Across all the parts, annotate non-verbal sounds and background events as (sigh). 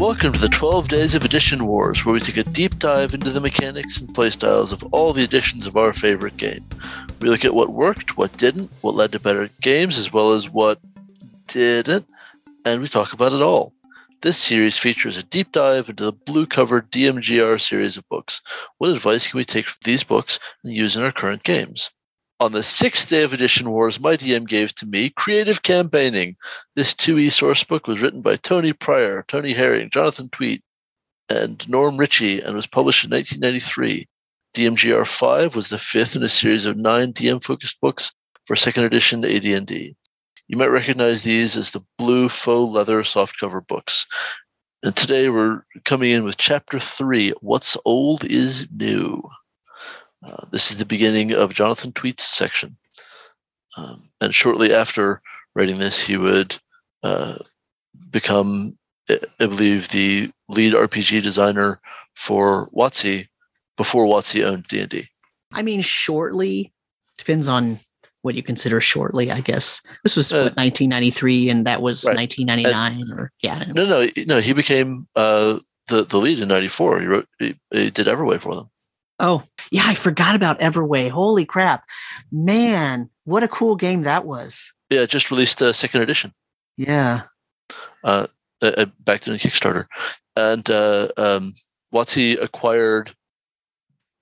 Welcome to the 12 Days of Edition Wars, where we take a deep dive into the mechanics and playstyles of all the editions of our favorite game. We look at what worked, what didn't, what led to better games, as well as what didn't, and we talk about it all. This series features a deep dive into the blue covered DMGR series of books. What advice can we take from these books and use in our current games? On the sixth day of Edition Wars, my DM gave to me Creative Campaigning. This 2e sourcebook was written by Tony Pryor, Tony Herring, Jonathan Tweet, and Norm Ritchie and was published in 1993. DMGR 5 was the fifth in a series of nine DM focused books for second edition AD&D. You might recognize these as the blue faux leather softcover books. And today we're coming in with chapter 3 What's Old is New. Uh, this is the beginning of Jonathan Tweet's section. Um, and shortly after writing this, he would uh, become, I believe, the lead RPG designer for WotC before WotC owned D&D. I mean, shortly depends on what you consider shortly. I guess this was uh, what, 1993, and that was right. 1999, and, or yeah. No, no, no. He became uh, the the lead in '94. He wrote, he, he did Everway for them. Oh, yeah, I forgot about Everway. Holy crap. Man, what a cool game that was. Yeah, just released a second edition. Yeah. Uh, uh, back to the Kickstarter. And uh, um, WotC acquired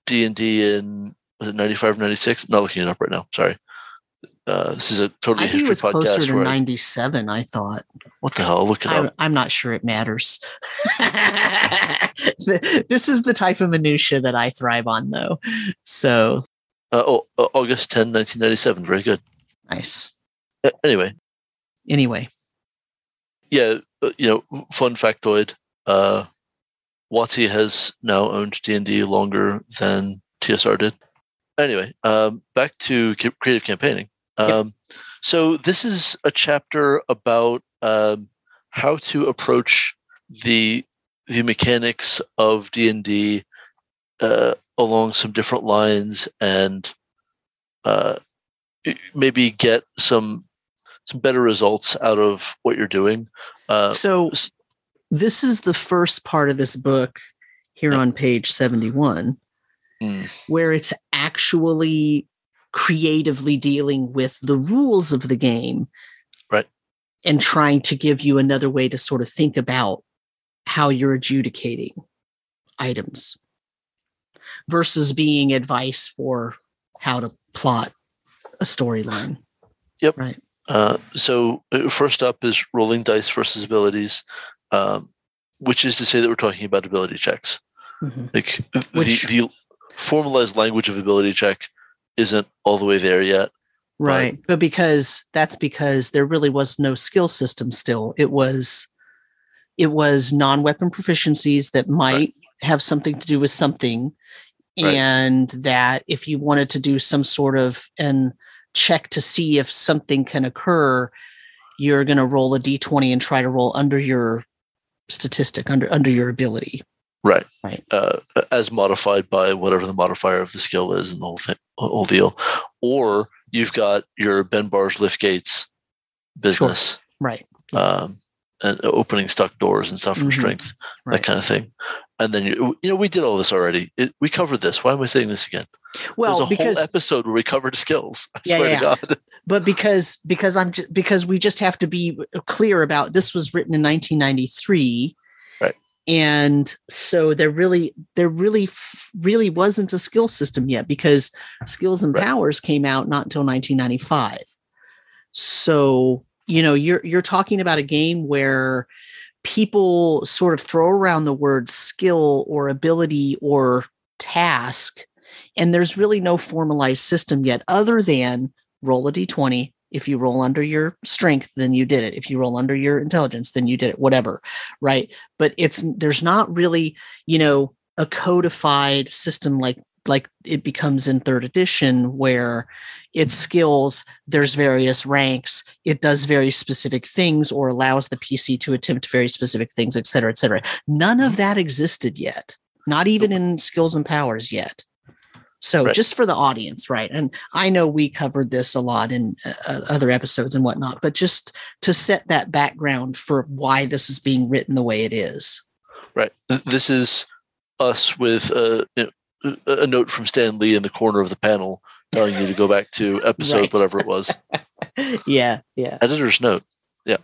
D&D in was it 95 96? I'm Not looking it up right now. Sorry. Uh, this is a totally I history it was podcast. Closer to 97, I thought. What the hell? Look at it I'm, up. I'm not sure it matters. (laughs) this is the type of minutia that I thrive on, though. So, uh, oh, uh, August 10, 1997. Very good. Nice. Uh, anyway. Anyway. Yeah, uh, you know, fun factoid. Uh, has now owned D&D longer than TSR did. Anyway, um, back to creative campaigning. Um, yep. So this is a chapter about um, how to approach the the mechanics of D and D uh, along some different lines, and uh, maybe get some some better results out of what you're doing. Uh, so this is the first part of this book here on page 71 mm. where it's actually creatively dealing with the rules of the game. Right. And trying to give you another way to sort of think about how you're adjudicating items versus being advice for how to plot a storyline. Yep. Right. Uh, so uh, first up is rolling dice versus abilities um, which is to say that we're talking about ability checks. Mm-hmm. like which, the, the formalized language of ability check isn't all the way there yet. Right. But, but because that's because there really was no skill system still. It was it was non-weapon proficiencies that might right. have something to do with something right. and that if you wanted to do some sort of and check to see if something can occur you're going to roll a d20 and try to roll under your statistic under under your ability Right. Right. Uh, as modified by whatever the modifier of the skill is and the whole thing, whole deal. Or you've got your bend bars, lift gates business. Sure. Right. Um, and opening stuck doors and stuff from mm-hmm. strength, right. that kind of thing. And then you, you know, we did all this already. It, we covered this. Why am I saying this again? Well, There's a because, whole episode where we covered skills. (laughs) I yeah, swear yeah. to God. But because because I'm just, because we just have to be clear about this was written in 1993 and so there really there really really wasn't a skill system yet because skills and right. powers came out not until 1995 so you know you're you're talking about a game where people sort of throw around the word skill or ability or task and there's really no formalized system yet other than roll a d20 if you roll under your strength then you did it. If you roll under your intelligence then you did it whatever right? But it's there's not really you know a codified system like like it becomes in third edition where its skills there's various ranks it does very specific things or allows the pc to attempt very specific things et cetera et cetera. None of mm-hmm. that existed yet not even in skills and powers yet so right. just for the audience, right? And I know we covered this a lot in uh, uh, other episodes and whatnot, but just to set that background for why this is being written the way it is. Right. This is us with a, a note from Stan Lee in the corner of the panel telling you to go back to (laughs) episode right. whatever it was. (laughs) yeah, yeah. Editor's note. Yeah.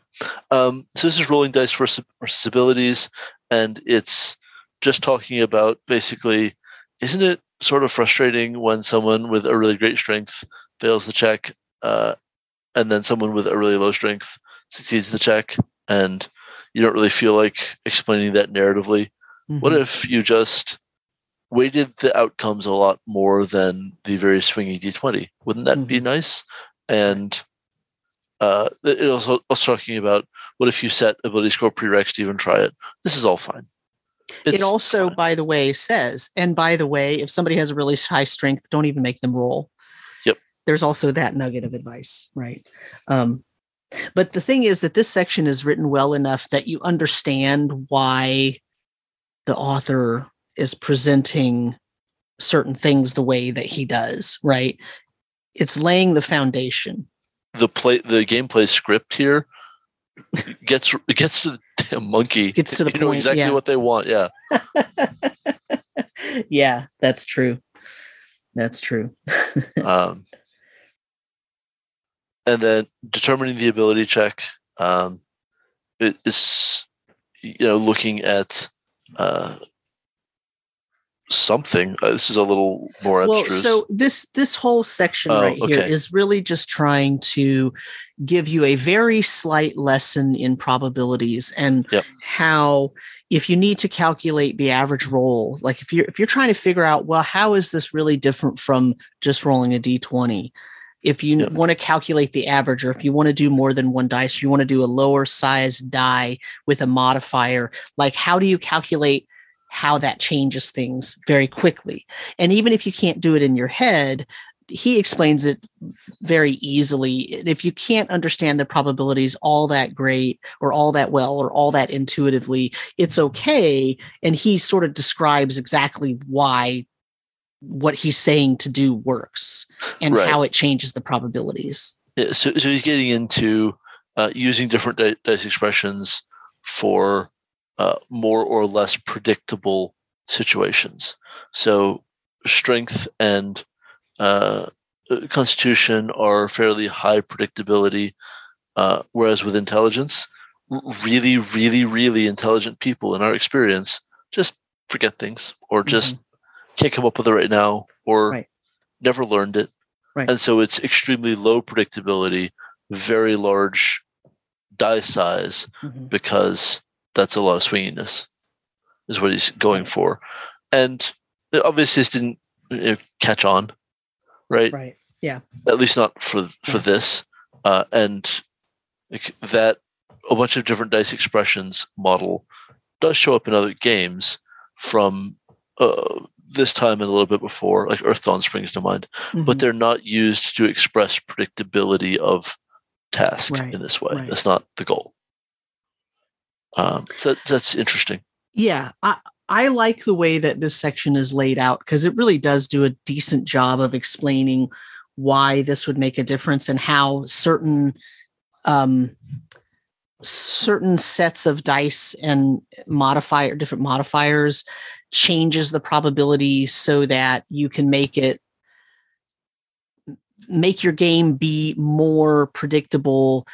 Um, so this is rolling dice for versus abilities, and it's just talking about basically, isn't it sort of frustrating when someone with a really great strength fails the check, uh, and then someone with a really low strength succeeds the check, and you don't really feel like explaining that narratively. Mm-hmm. What if you just weighted the outcomes a lot more than the very swingy d20? Wouldn't that mm-hmm. be nice? And uh, it also also talking about what if you set ability score prereqs to even try it. This is all fine. It's it also, by the way, says, and by the way, if somebody has a really high strength, don't even make them roll. Yep. There's also that nugget of advice, right? Um, but the thing is that this section is written well enough that you understand why the author is presenting certain things the way that he does, right? It's laying the foundation. The play the gameplay script here gets gets to (laughs) monkey. Gets to the you point, know exactly yeah. what they want, yeah. (laughs) yeah, that's true. That's true. (laughs) um and then determining the ability check um, is you know looking at uh, something. Uh, this is a little more abstruse. Well, so this this whole section oh, right okay. here is really just trying to give you a very slight lesson in probabilities and yep. how if you need to calculate the average roll, like if you're if you're trying to figure out, well, how is this really different from just rolling a d20? if you yep. want to calculate the average or if you want to do more than one dice you want to do a lower size die with a modifier like how do you calculate how that changes things very quickly and even if you can't do it in your head he explains it very easily if you can't understand the probabilities all that great or all that well or all that intuitively it's okay and he sort of describes exactly why what he's saying to do works and right. how it changes the probabilities. Yeah, so, so he's getting into uh, using different dice expressions for uh, more or less predictable situations. So strength and uh, constitution are fairly high predictability, uh, whereas with intelligence, really, really, really intelligent people in our experience just forget things or just mm-hmm can't come up with it right now or right. never learned it. Right. And so it's extremely low predictability, very large die size mm-hmm. because that's a lot of swinginess is what he's going for. And obviously this didn't you know, catch on, right? Right. Yeah. At least not for for yeah. this. Uh, and that a bunch of different dice expressions model does show up in other games from uh, this time and a little bit before, like Earthdawn springs to mind, mm-hmm. but they're not used to express predictability of task right, in this way. Right. That's not the goal. Um, so that's interesting. Yeah, I, I like the way that this section is laid out because it really does do a decent job of explaining why this would make a difference and how certain um, certain sets of dice and modifier different modifiers changes the probability so that you can make it make your game be more predictable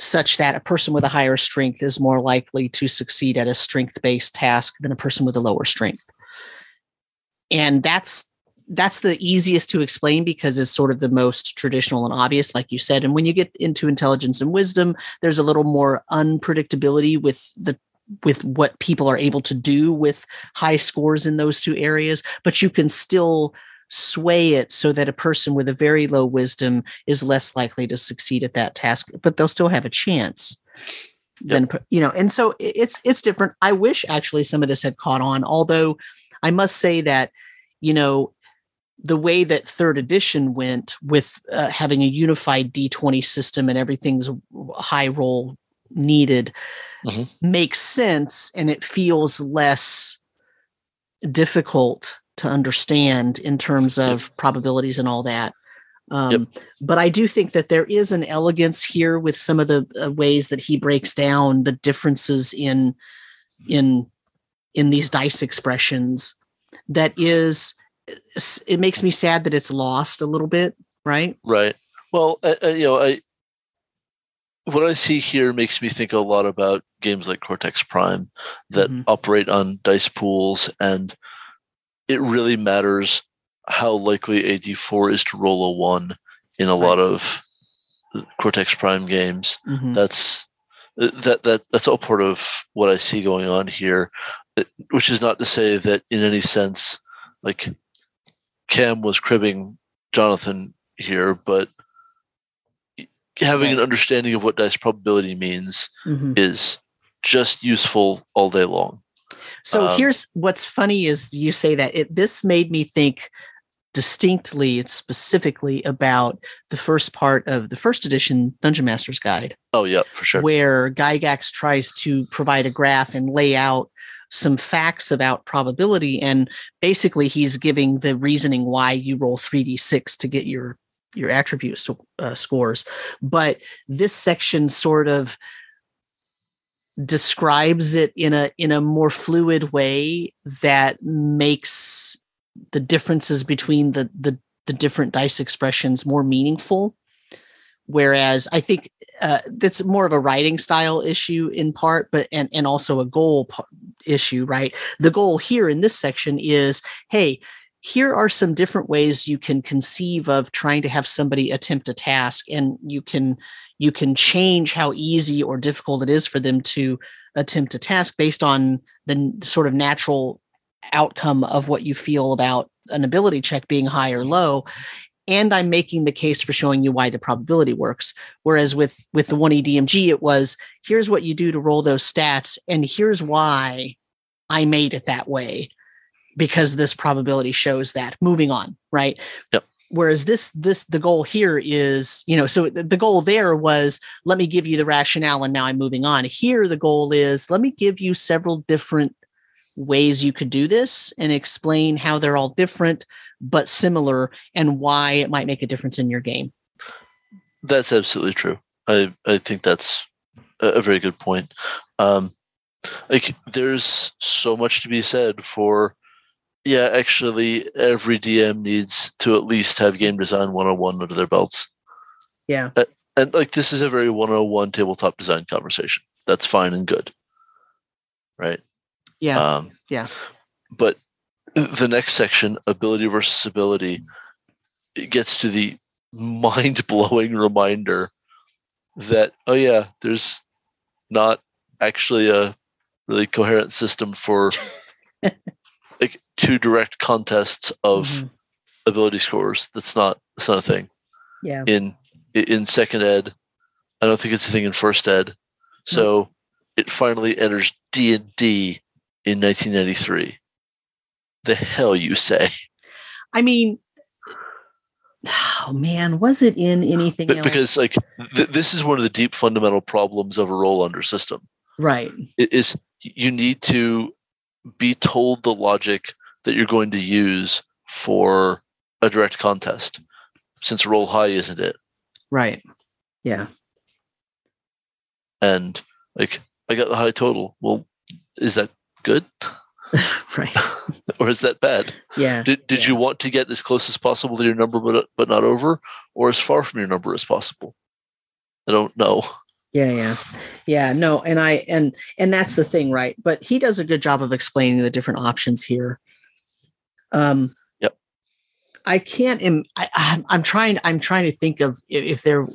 such that a person with a higher strength is more likely to succeed at a strength based task than a person with a lower strength. And that's that's the easiest to explain because it's sort of the most traditional and obvious like you said. And when you get into intelligence and wisdom there's a little more unpredictability with the with what people are able to do with high scores in those two areas, but you can still sway it so that a person with a very low wisdom is less likely to succeed at that task, but they'll still have a chance. Yep. Then you know, and so it's it's different. I wish actually some of this had caught on, although I must say that you know the way that third edition went with uh, having a unified D20 system and everything's high roll needed mm-hmm. makes sense and it feels less difficult to understand in terms of probabilities and all that. Um, yep. But I do think that there is an elegance here with some of the uh, ways that he breaks down the differences in in in these dice expressions that is it makes me sad that it's lost a little bit right right well uh, uh, you know i what i see here makes me think a lot about games like cortex prime that mm-hmm. operate on dice pools and it really matters how likely a d4 is to roll a 1 in a right. lot of cortex prime games mm-hmm. that's uh, that that that's all part of what i see going on here which is not to say that in any sense like Cam was cribbing Jonathan here, but having right. an understanding of what dice probability means mm-hmm. is just useful all day long. So um, here's what's funny is you say that it this made me think distinctly and specifically about the first part of the first edition Dungeon Master's Guide. Oh yeah, for sure. Where Gygax tries to provide a graph and lay out some facts about probability and basically he's giving the reasoning why you roll 3d6 to get your your attributes uh, scores but this section sort of describes it in a in a more fluid way that makes the differences between the the, the different dice expressions more meaningful. Whereas i think uh, that's more of a writing style issue in part but and and also a goal issue right? The goal here in this section is hey here are some different ways you can conceive of trying to have somebody attempt a task and you can you can change how easy or difficult it is for them to attempt a task based on the sort of natural outcome of what you feel about an ability check being high or mm-hmm. low and I'm making the case for showing you why the probability works. Whereas with with the 1e DMG, it was here's what you do to roll those stats, and here's why I made it that way because this probability shows that. Moving on, right? Yep. Whereas this this the goal here is you know so the goal there was let me give you the rationale and now I'm moving on. Here the goal is let me give you several different ways you could do this and explain how they're all different but similar and why it might make a difference in your game. That's absolutely true. I, I think that's a very good point. Um, like there's so much to be said for yeah, actually every DM needs to at least have game design 101 under their belts. Yeah. And, and like this is a very 101 tabletop design conversation. That's fine and good. Right? Yeah. Um, yeah. But the next section, ability versus ability, it gets to the mind blowing reminder that, oh, yeah, there's not actually a really coherent system for (laughs) two direct contests of mm-hmm. ability scores. That's not that's not a thing. Yeah. In in second ed, I don't think it's a thing in first ed. So nope. it finally enters D and D in 1993 the hell you say? I mean, oh man, was it in anything but, Because like th- this is one of the deep fundamental problems of a roll under system. Right. It is you need to be told the logic that you're going to use for a direct contest since roll high isn't it right yeah and like i got the high total well is that good (laughs) (laughs) right. or is that bad? Yeah. Did, did yeah. you want to get as close as possible to your number, but but not over, or as far from your number as possible? I don't know. Yeah, yeah, yeah. No, and I and and that's the thing, right? But he does a good job of explaining the different options here. Um, I can't. Im- I, am trying. I'm trying to think of if there.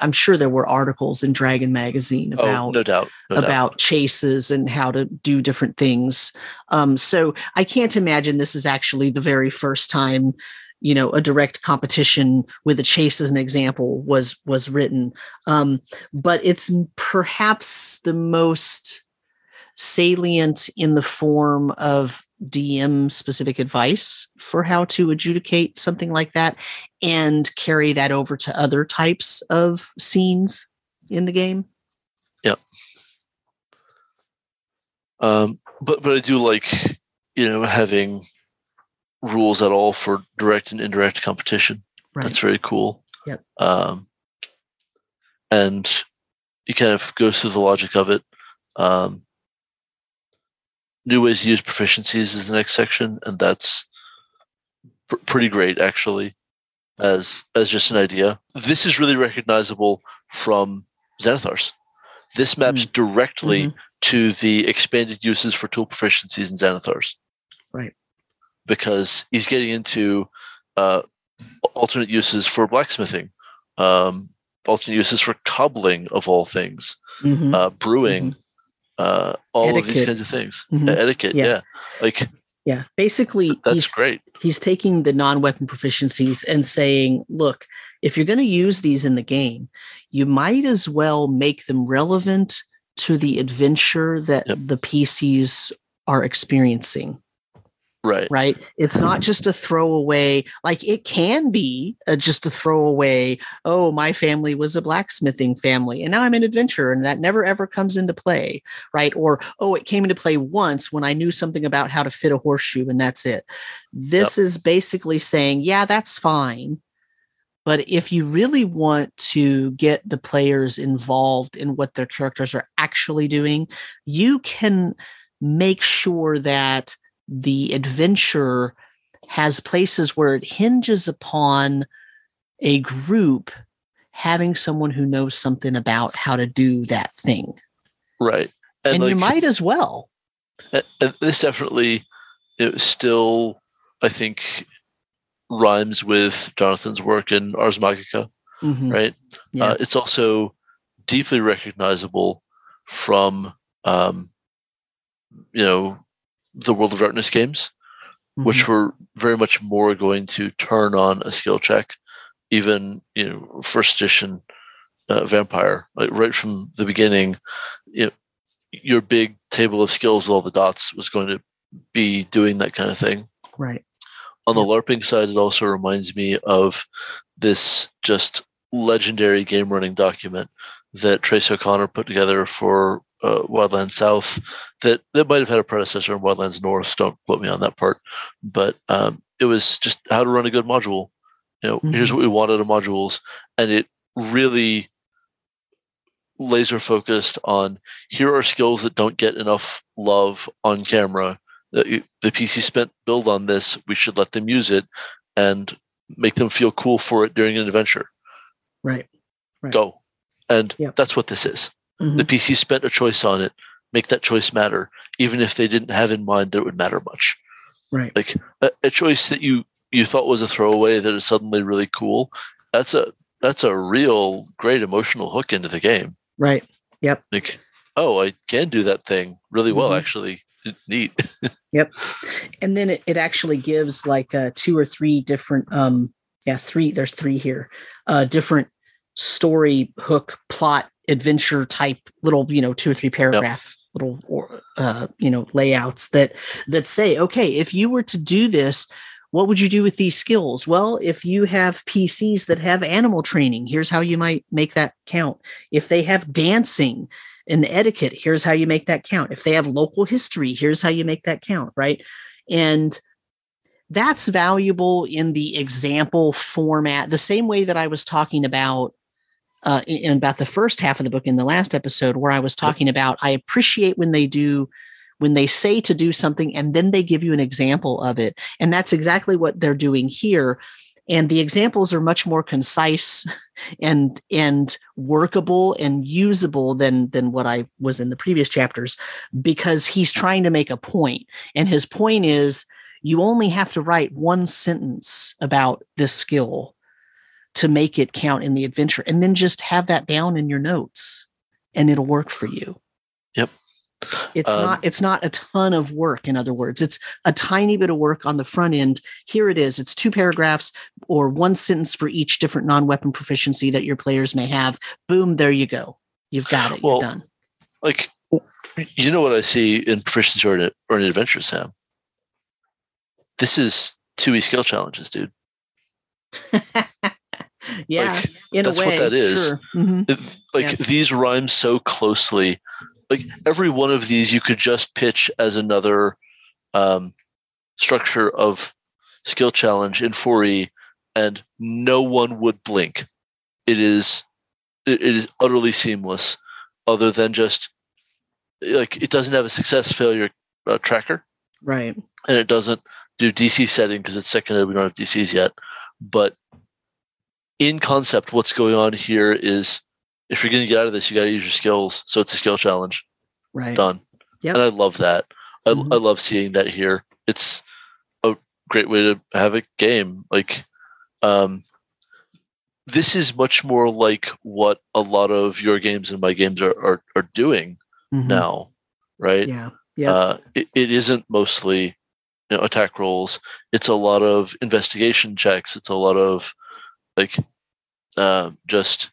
I'm sure there were articles in Dragon magazine about oh, no doubt no about doubt. chases and how to do different things. Um, so I can't imagine this is actually the very first time, you know, a direct competition with a chase as an example was was written. Um, but it's perhaps the most salient in the form of DM specific advice for how to adjudicate something like that and carry that over to other types of scenes in the game. Yeah. Um, but but I do like you know having rules at all for direct and indirect competition. Right. That's very cool. Yep. Um, and it kind of goes through the logic of it. Um, new ways to use proficiencies is the next section, and that's pr- pretty great actually, as as just an idea. This is really recognizable from Xanathar's. This maps mm. directly mm-hmm. to the expanded uses for tool proficiencies in Xanathar's. Right. Because he's getting into uh, alternate uses for blacksmithing, um, alternate uses for cobbling of all things, mm-hmm. uh, brewing, mm-hmm. Uh, all etiquette. of these kinds of things. Mm-hmm. Etiquette, yeah. yeah. Like yeah, basically that's he's, great. He's taking the non-weapon proficiencies and saying, look, if you're going to use these in the game, you might as well make them relevant to the adventure that yep. the PCs are experiencing. Right. Right. It's not just a throwaway, like it can be a, just a throwaway. Oh, my family was a blacksmithing family and now I'm an adventurer and that never ever comes into play. Right. Or, oh, it came into play once when I knew something about how to fit a horseshoe and that's it. This yep. is basically saying, yeah, that's fine. But if you really want to get the players involved in what their characters are actually doing, you can make sure that the adventure has places where it hinges upon a group having someone who knows something about how to do that thing. Right. And, and like, you might as well. This definitely it still, I think, rhymes with Jonathan's work in Ars Magica, mm-hmm. right? Yeah. Uh, it's also deeply recognizable from, um, you know, the World of Darkness games, mm-hmm. which were very much more going to turn on a skill check, even you know first edition uh, Vampire, like right from the beginning. Your big table of skills with all the dots was going to be doing that kind of thing. Right. On the LARPing side, it also reminds me of this just legendary game running document that Trace O'Connor put together for uh, Wildlands South that that might have had a predecessor in Wildlands North. Don't quote me on that part, but um, it was just how to run a good module. You know, mm-hmm. here's what we wanted of modules, and it really laser focused on here are skills that don't get enough love on camera. The, the PC spent build on this. We should let them use it and make them feel cool for it during an adventure. Right. right. Go. And yep. that's what this is. Mm-hmm. The PC spent a choice on it. Make that choice matter, even if they didn't have in mind that it would matter much. Right. Like a, a choice that you you thought was a throwaway that is suddenly really cool. That's a that's a real great emotional hook into the game. Right. Yep. Like, oh, I can do that thing really well, mm-hmm. actually. Neat. (laughs) yep. And then it, it actually gives like uh, two or three different um yeah, three there's three here. Uh different story hook plot adventure type little you know two or three paragraph yep. little uh, you know layouts that that say okay if you were to do this what would you do with these skills? Well if you have pcs that have animal training here's how you might make that count. If they have dancing and etiquette here's how you make that count. If they have local history here's how you make that count right? And that's valuable in the example format the same way that i was talking about uh, in, about the first half of the book in the last episode where I was talking about I appreciate when they do when they say to do something and then they give you an example of it. And that's exactly what they're doing here. And the examples are much more concise (laughs) and and workable and usable than than what I was in the previous chapters because he's trying to make a point. And his point is you only have to write one sentence about this skill to make it count in the adventure and then just have that down in your notes and it'll work for you. Yep. It's um, not it's not a ton of work in other words it's a tiny bit of work on the front end. Here it is. It's two paragraphs or one sentence for each different non-weapon proficiency that your players may have. Boom there you go. You've got it. Well, you're done. like you know what i see in proficiency or in, or in adventure sam? This is 2e skill challenges dude (laughs) yeah, like, in that's a way, what that is. Sure. Mm-hmm. It, like yeah. these rhyme so closely. Like every one of these, you could just pitch as another um, structure of skill challenge in 4e, and no one would blink. It is it, it is utterly seamless, other than just like it doesn't have a success failure uh, tracker, right? And it doesn't do DC setting because it's second ed. We don't have DCs yet, but in concept, what's going on here is if you're going to get out of this, you got to use your skills. So it's a skill challenge. Right. Done. Yep. And I love that. I, Mhm. I love seeing that here. It's a great way to have a game. Like, um, this is much more like what a lot of your games and my games are are, are doing Mhm. now, right? Yeah. Yeah. Uh, it, it isn't mostly you know, attack rolls. It's a lot of investigation checks. It's a lot of like uh, just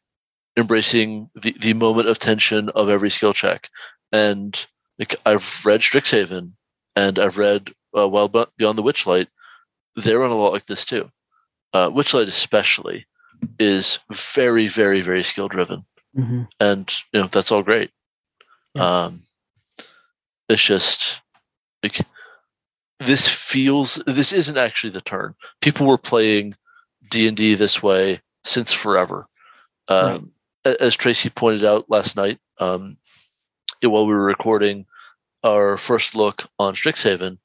embracing the, the moment of tension of every skill check. And like I've read Strixhaven and I've read uh, Wild Beyond the Witchlight. They run a lot like this too. Uh, Witchlight especially is very, very, very skill driven Mhm. and you know that's all great. Yeah. Um, it's just like this feels. This isn't actually the turn. People were playing D and D this way since forever. Um, a- As Tracy pointed out last night, um, while we were recording our first look on Strixhaven,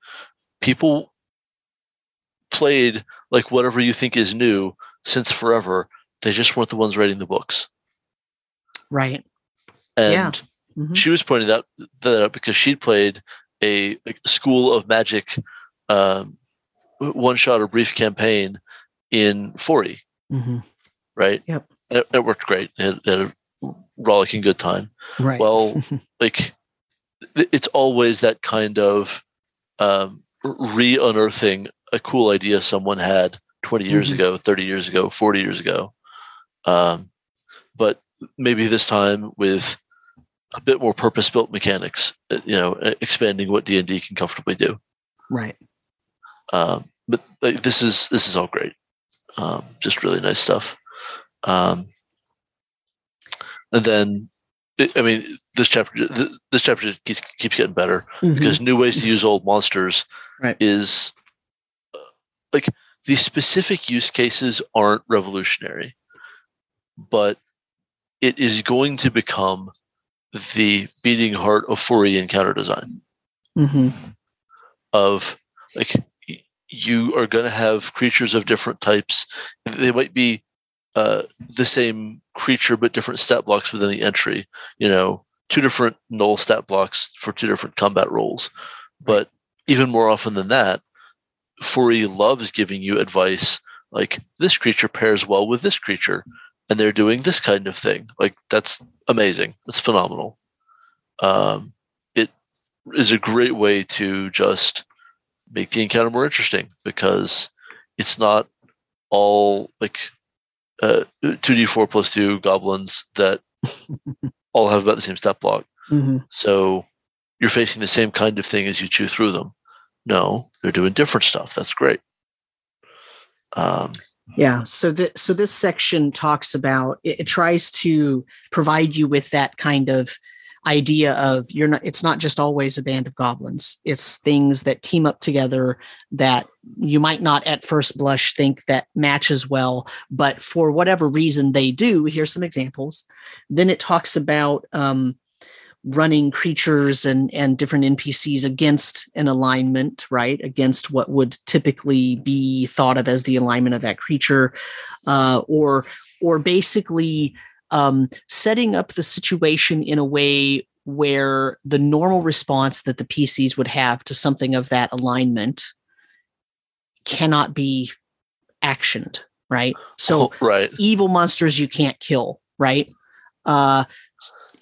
people played like whatever you think is new since forever. They just weren't the ones writing the books. Right. And Yeah. Mhm. she was pointing that that out because she'd played a, like, school of magic um, one shot or brief campaign in 40 Mhm. right Yep. it, it worked great it had, had a rollicking good time Right. well (laughs) like it's always that kind of um, re-unearthing a cool idea someone had 20 years Mhm. ago 30 years ago 40 years ago um, but maybe this time with a bit more purpose-built mechanics uh, you know expanding what d&d can comfortably do right. um, but like, this is this is all great um, just really nice stuff um, and then i mean this chapter this chapter keeps, keeps getting better Mhm. because new ways to use old monsters Right. is uh, like the specific use cases aren't revolutionary but it is going to become the beating heart of 4e encounter design Mhm. of like you are going to have creatures of different types. They might be uh, the same creature but different stat blocks within the entry you know two different null stat blocks for two different combat roles. But even more often than that 4e loves giving you advice like this creature pairs well with this creature and they're doing this kind of thing. Like that's amazing. That's phenomenal. Um, it is a great way to just make the encounter more interesting because it's not all like uh, 2d4 plus 2 goblins that (laughs) all have about the same stat block Mhm. so you're facing the same kind of thing as you chew through them no they're doing different stuff that's great um, Yeah. So the, so this section talks about it, it tries to provide you with that kind of idea of you're not it's not just always a band of goblins. It's things that team up together that you might not at first blush think that matches well but for whatever reason they do here's some examples. Then it talks about um, running creatures and and different npcs against an alignment right? Against what would typically be thought of as the alignment of that creature. Uh, or or basically um, setting up the situation in a way where the normal response that the PCs would have to something of that alignment cannot be actioned, right? So oh, right evil monsters you can't kill, right? Uh,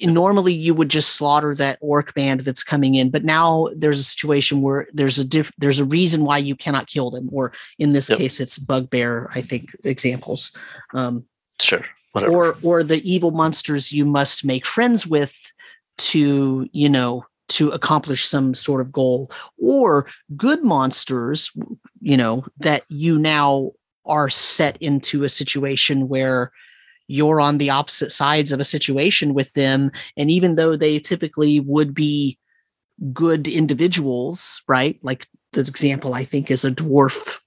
normally you would just slaughter that orc band that's coming in, but now there's a situation where there's a diff- there's a reason why you cannot kill them, or in this Yep. case, it's bugbear. I think examples. Um, sure whatever. or or the evil monsters you must make friends with to you know to accomplish some sort of goal. Or good monsters you know that you now are set into a situation where you're on the opposite sides of a situation with them. And even though they typically would be good individuals right? Like the example i think is a dwarf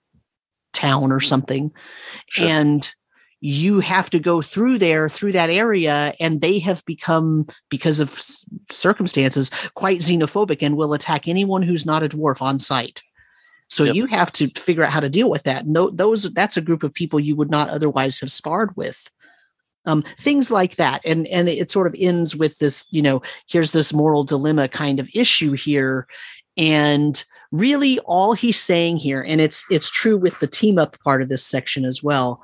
town or something. Sure. and you have to go through there through that area and they have become because of circumstances quite xenophobic and will attack anyone who's not a dwarf on sight. So yep. you have to figure out how to deal with that. No those that's a group of people you would not otherwise have sparred with. Um, things like that and and it sort of ends with this you know here's this moral dilemma kind of issue here. And really all he's saying here and it's it's true with the team up part of this section as well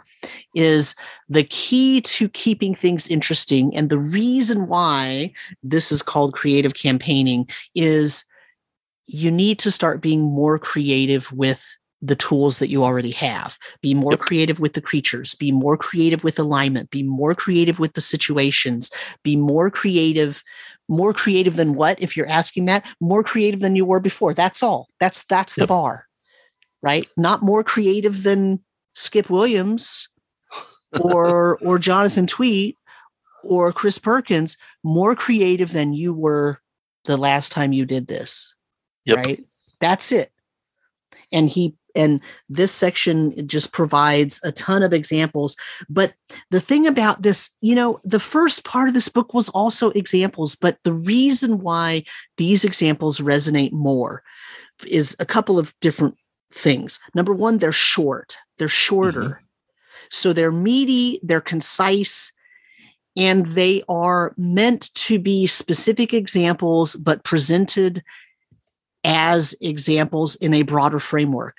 is the key to keeping things interesting. And the reason why this is called creative campaigning is you need to start being more creative with the tools that you already have. Be more yep. creative with the creatures, be more creative with alignment, be more creative with the situations, be more creative more creative than what if you're asking that more creative than you were before. That's all. That's that's yep. the bar right? Not more creative than skip williams or or jonathan tweet or chris perkins more creative than you were the last time you did this yep. right? That's it. And he and this section just provides a ton of examples. But the thing about this you know the first part of this book was also examples but the reason why these examples resonate more is a couple of different things. Number one they're short. They're shorter. mm-hmm. So they're meaty they're concise and they are meant to be specific examples but presented as examples in a broader framework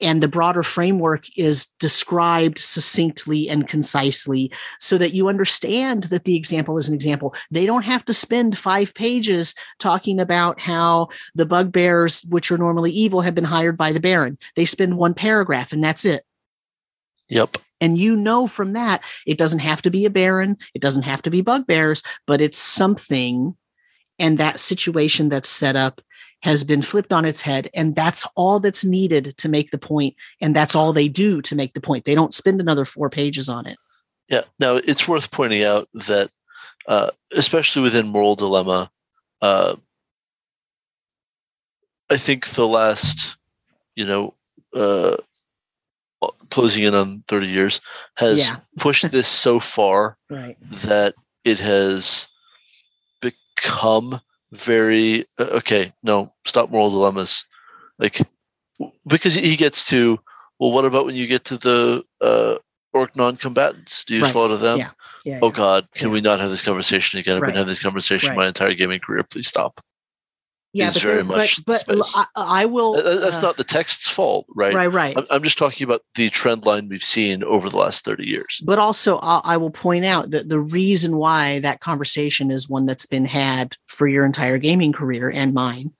and the broader framework is described succinctly and concisely so that you understand that the example is an example. They don't have to spend five pages talking about how the bugbears, which are normally evil, have been hired by the Baron. They spend one paragraph and that's it. Yep. And you know from that, it doesn't have to be a Baron, it doesn't have to be bugbears, but it's something. And that situation that's set up has been flipped on its head and that's all that's needed to make the point and that's all they do to make the point they don't spend another four pages on it yeah now it's worth pointing out that uh, especially within moral dilemma uh, i think the last you know uh, closing in on 30 years has yeah. (laughs) pushed this so far right. that it has become very uh, okay. No, stop moral dilemmas. Like because he gets to well, what about when you get to the uh, orc non-combatants? Do you right. slaughter them? Yeah. Yeah, oh. God, can we not have this conversation again? I've right. been having this conversation my entire gaming career. Please stop yeah, is very much. But, but I, I, will. That's uh, not the text's fault, right? Right, right. I'm, I'm, just talking about the trend line we've seen over the last 30 years. But also, I'll, I will point out that the reason why that conversation is one that's been had for your entire gaming career and mine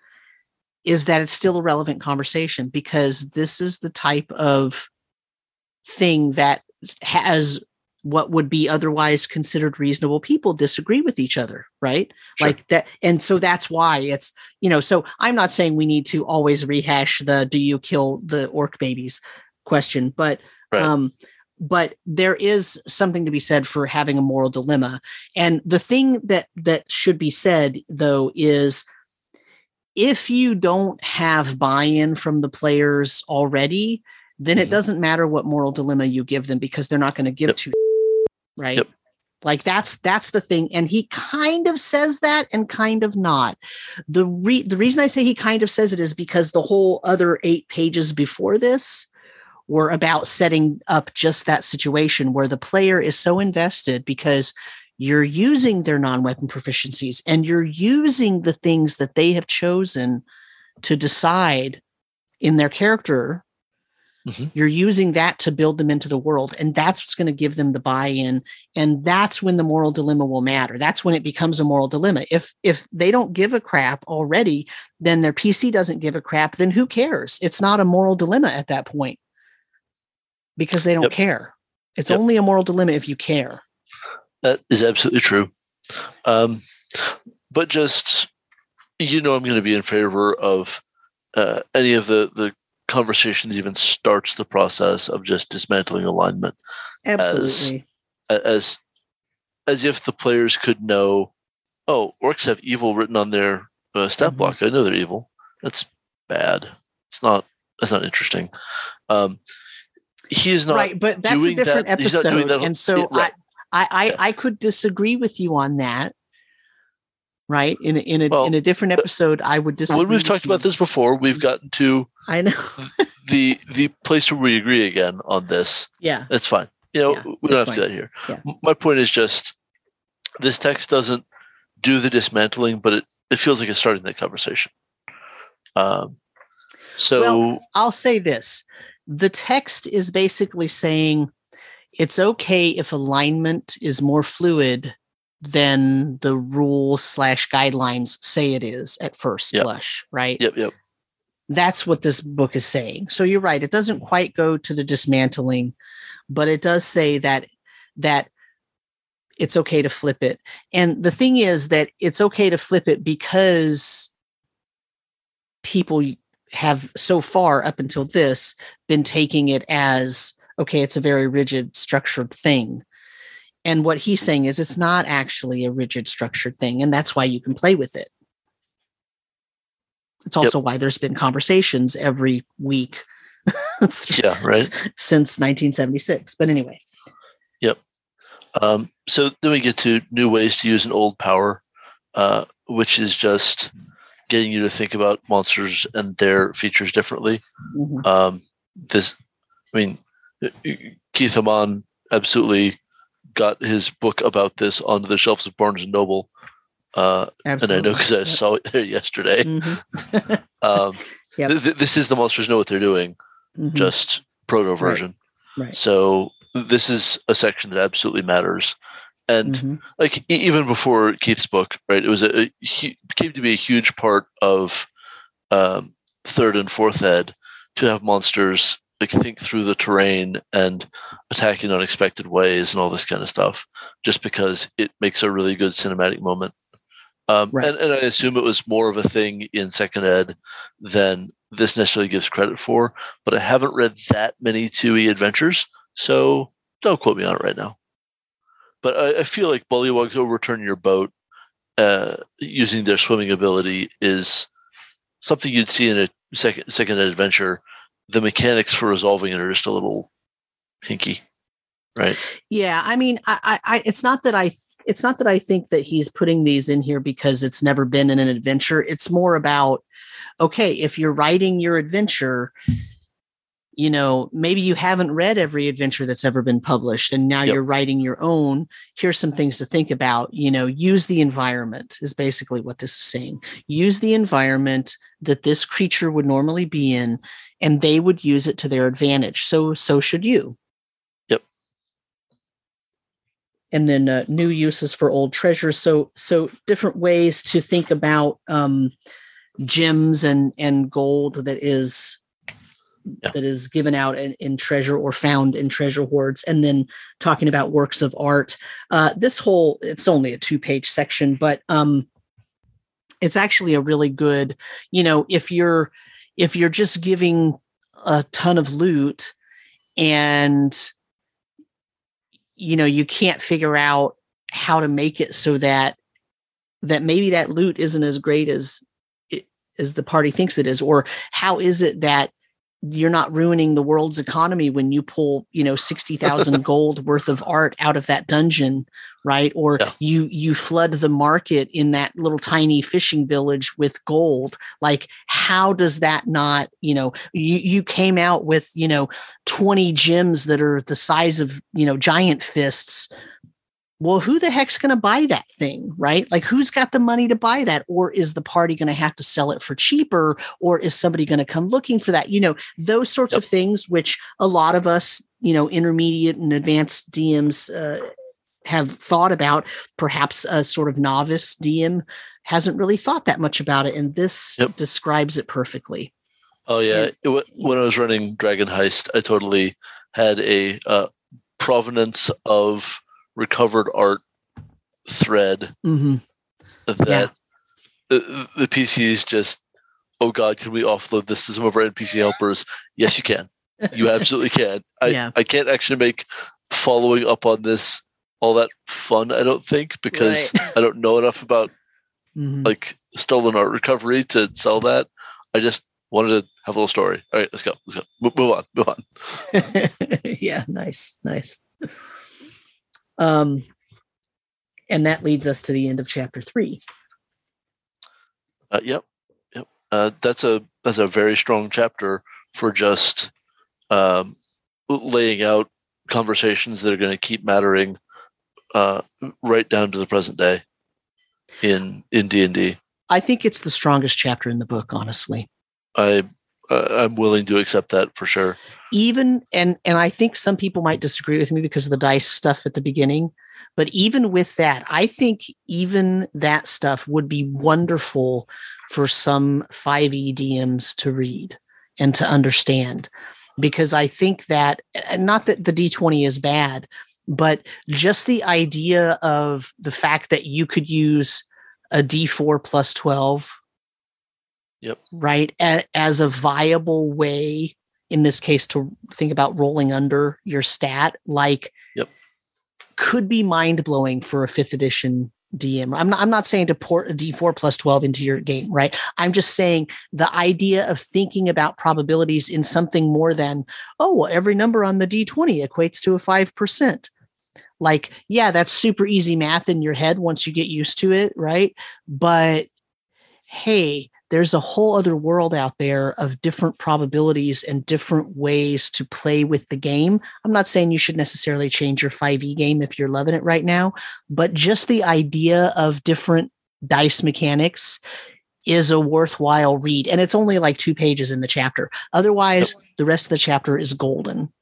is that it's still a relevant conversation because this is the type of thing that has what would be otherwise considered reasonable people disagree with each other right sure. like that and so that's why it's you know so i'm not saying we need to always rehash the do you kill the orc babies question but right. um but there is something to be said for having a moral dilemma and the thing that that should be said though is if you don't have buy-in from the players already then it mm-hmm. doesn't matter what moral dilemma you give them because they're not going to give yep. to right? Yep. Like that's that's the thing, and he kind of says that and kind of not. The re- the reason I say he kind of says it is because the whole other eight pages before this were about setting up just that situation where the player is so invested because you're using their non-weapon proficiencies and you're using the things that they have chosen to decide in their character Mm-hmm. You're using that to build them into the world. And that's what's going to give them the buy-in. And that's when the moral dilemma will matter. That's when it becomes a moral dilemma. If if they don't give a crap already, then their PC doesn't give a crap, then who cares? It's not a moral dilemma at that point. Because they don't yep. care. It's yep. only a moral dilemma if you care. That is absolutely true. Um, but just you know, I'm going to be in favor of uh, any of the the conversation even starts the process of just dismantling alignment. Absolutely. As, as as if the players could know, oh, orcs have evil written on their uh, stat mm-hmm. block. I know they're evil. That's bad. It's not. That's not interesting. Um, he is not right, but that's a different that, episode, and so right. I, I, Yeah. I could disagree with you on that. Right in a, in a Well, in a different episode, I would disagree. when we've talked you. about this before, we've gotten to I know. (laughs) the the place where we agree again on this. yeah, It's fine. You know, Yeah, we don't have that's to do that here. Yeah. My point is just this text doesn't do the dismantling, but it, it feels like it's starting that conversation. Um, so Well, I'll say this: the text is basically saying it's okay if alignment is more fluid than the rule slash guidelines say it is at first Yep. blush, right? yep, yep, That's what this book is saying. So you're right; it doesn't quite go to the dismantling, but it does say that that it's okay to flip it. And the thing is that it's okay to flip it because people have so far up until this been taking it as okay, it's a very rigid, structured thing. And what he's saying is it's not actually a rigid, structured thing. And that's why you can play with it. It's also why there's been conversations every week (laughs) yeah, right. since 1976. But anyway, Yep. Um, so then we get to new ways to use an old power, uh, which is just getting you to think about monsters and their features differently. mhm. Um, this, I mean, Keith Ammann absolutely got his book about this onto the shelves of Barnes and Noble, uh, and I know because I Yep. saw it (laughs) there yesterday. Mhm. (laughs) Um, Yep. th- th- this is the monsters know what they're doing, Mhm. just proto version. right. So this is a section that absolutely matters, and Mhm. like e- even before Keith's book, right? It was a, a hu- came to be a huge part of um, third and fourth ed to have monsters like think through the terrain and attack in unexpected ways and all this kind of stuff, just because it makes a really good cinematic moment. Um, Right. and, and I assume it was more of a thing in second ed than this necessarily gives credit for. But I haven't read that many 2e adventures, so don't quote me on it right now. But I, I feel like Bullywugs overturn your boat uh, using their swimming ability is something you'd see in a second second ed adventure. The mechanics for resolving it are just a little hinky, right? Yeah, I mean, I, I, I, it's not that I, it's not that I think that he's putting these in here because it's never been in an adventure. It's more about, okay, if you're writing your adventure, you know, maybe you haven't read every adventure that's ever been published, and now Yep. you're writing your own. Here's some things to think about. You know, use the environment is basically what this is saying. Use the environment that this creature would normally be in, and they would use it to their advantage. So, so should you Yep. and then uh, new uses for old treasures so so different ways to think about um gems and and gold that is Yeah. that is given out in, in treasure or found in treasure hoards and then talking about works of art uh this whole it's only a two page section but um it's actually a really good you know if you're if you're just giving a ton of loot and you know you can't figure out how to make it so that that maybe that loot isn't as great as as the party thinks it is or how is it that you're not ruining the world's economy when you pull you know 60,000 (laughs) gold worth of art out of that dungeon right? Or Yeah. you you flood the market in that little tiny fishing village with gold. Like how does that not you know you you came out with you know 20 gems that are the size of you know giant fists. Well who the heck's going to buy that thing right? Like who's got the money to buy that? Or is the party going to have to sell it for cheaper? Or is somebody going to come looking for that? You know those sorts of things which a lot of us you know intermediate and advanced dms uh, have thought about perhaps a sort of novice dm hasn't really thought that much about it and this Yep. describes it perfectly Oh yeah, And- it, when I was running Dragon Heist, I totally had a uh, provenance of recovered art thread hmm that the, the PCs just, oh god, can we offload this to some of our NPC helpers? Yes, you can. You absolutely can. I, (laughs) Yeah. I can't actually make following up on this all that fun. I don't think because I don't know enough about Mhm. like stolen art recovery to sell that. I just wanted to have a little story. All right, let's go. Let's go. Move, move on. Move on. (laughs) yeah, nice, nice. Um, and that leads us to the end of chapter three. Uh, yep, yep. Uh, that's a that's a very strong chapter for just um, laying out conversations that are going to keep mattering uh, right down to the present day in in D and D. I think it's the strongest chapter in the book, honestly. I uh, I'm willing to accept that for sure. Even and and I think some people might disagree with me because of the dice stuff at the beginning, but even with that, I think even that stuff would be wonderful for some 5e DMs to read and to understand because I think that not that the D20 is bad, but just the idea of the fact that you could use a D4 plus 12 Yep. Right. A- as a viable way, in this case, to think about rolling under your stat, like, yep. could be mind blowing for a fifth edition DM. I'm not, I'm not saying to port a D4 plus 12 into your game, right? I'm just saying the idea of thinking about probabilities in something more than, oh, well, every number on the D20 equates to a 5%. Like, yeah, that's super easy math in your head once you get used to it, right? But hey, there's a whole other world out there of different probabilities and different ways to play with the game. I'm not saying you should necessarily change your 5e game if you're loving it right now, but just the idea of different dice mechanics is a worthwhile read. And it's only like two pages in the chapter. Otherwise, the rest of the chapter is golden.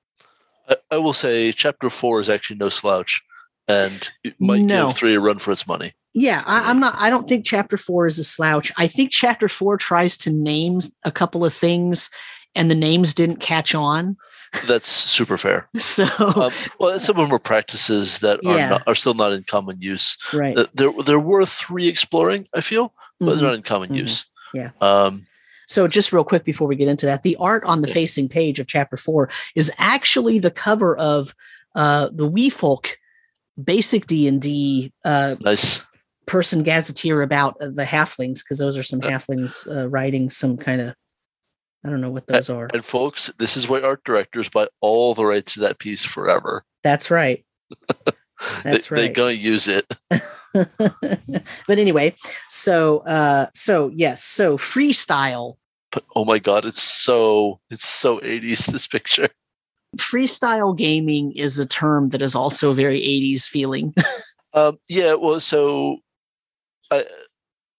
I, will say chapter four is actually no slouch and it might no. give three a run for its money. Yeah, I, am not. I don't think chapter four is a slouch. I think chapter four tries to name a couple of things, and the names didn't catch on. That's super fair. (laughs) So, um, well, some of them are practices that yeah. are not, are still not in common use. Right. Uh, there, there were three exploring. I feel, but mm-hmm. they're not in common mm-hmm. use. Yeah. Um, so, just real quick before we get into that, the art on the facing page of chapter four is actually the cover of uh, the Wee Folk basic D and D. Uh, nice person gazetteer about uh, the halflings because those are some halflings uh, writing some kind of I don't know what those and, are. And folks, this is why art directors buy all the rights to that piece forever. That's right. (laughs) That's they, right. They're going to use it. (laughs) but anyway, so uh so yes, so freestyle. But oh my god, it's so it's so 80s this picture. Freestyle gaming is a term that is also very 80s feeling. (laughs) um yeah, well so I,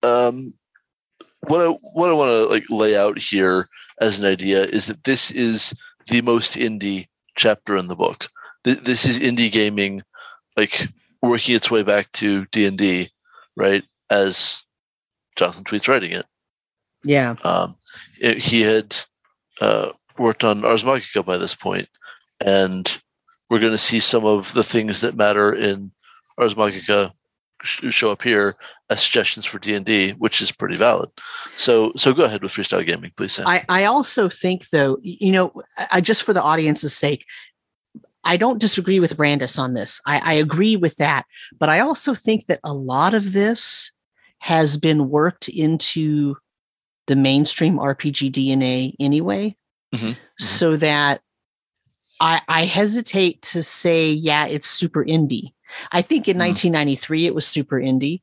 um, what I what I want to like lay out here as an idea is that this is the most indie chapter in the book. This is indie gaming, like working its way back to D and D, right? As Jonathan Tweet's writing it. Yeah. Um, it, he had uh, worked on Ars Magica by this point, and we're going to see some of the things that matter in Ars Magica show up here as suggestions for D&D, which is pretty valid. So so go ahead with freestyle gaming, please. Sam. I, I also think though, you know, I just for the audience's sake, I don't disagree with Brandis on this. I, I agree with that. But I also think that a lot of this has been worked into the mainstream RPG DNA anyway. Mm-hmm. So that I, I hesitate to say, yeah, it's super indie I think in mm 1993 it was super indie.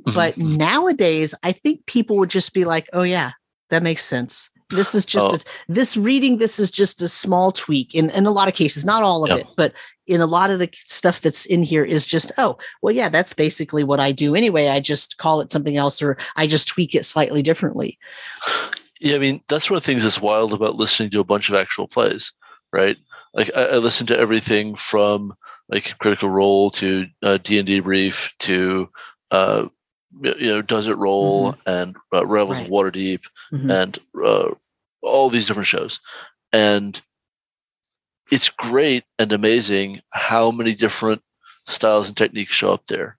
Mm-hmm. But nowadays, I think people would just be like, oh, yeah, that makes sense. This is just oh. a, this reading. This is just a small tweak in, in a lot of cases, not all of yep. it, but in a lot of the stuff that's in here is just, oh, well, yeah, that's basically what I do anyway. I just call it something else or I just tweak it slightly differently. Yeah, I mean, that's one of the things that's wild about listening to a bunch of actual plays, right? Like I, I listen to everything from like Critical Role to uh, D and D Brief to uh, you know Does It Roll mm-hmm. and uh, Rivals right. of Waterdeep mm-hmm. and uh, all these different shows, and it's great and amazing how many different styles and techniques show up there.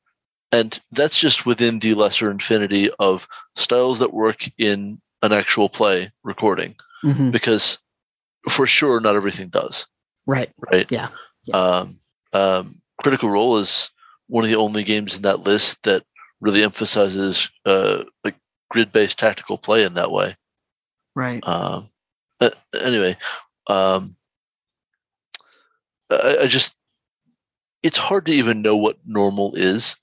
And that's just within the lesser infinity of styles that work in an actual play recording. Mm-hmm. Because for sure, not everything does. Right. Right. Yeah. yeah. Um, um, Critical Role is one of the only games in that list that really emphasizes uh, like grid-based tactical play in that way. Right. Um, uh, anyway, um, I, I just it's hard to even know what normal is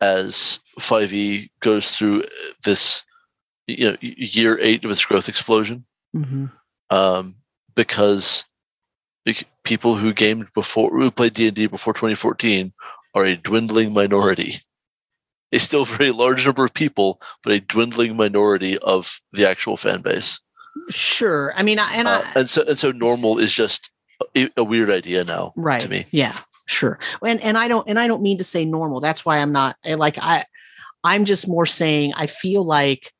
as 5e goes through this you know year eight of its growth explosion Mm-hmm. um, because bec- people who gamed before who played d&d before 2014 are a dwindling minority a still very large number of people but a dwindling minority of the actual fan base Sure. I mean, I, and Uh, and so and so normal is just a, a weird idea now right. to me Yeah. Sure. And and I don't and I don't mean to say normal. That's why I'm not like I I'm just more saying I feel like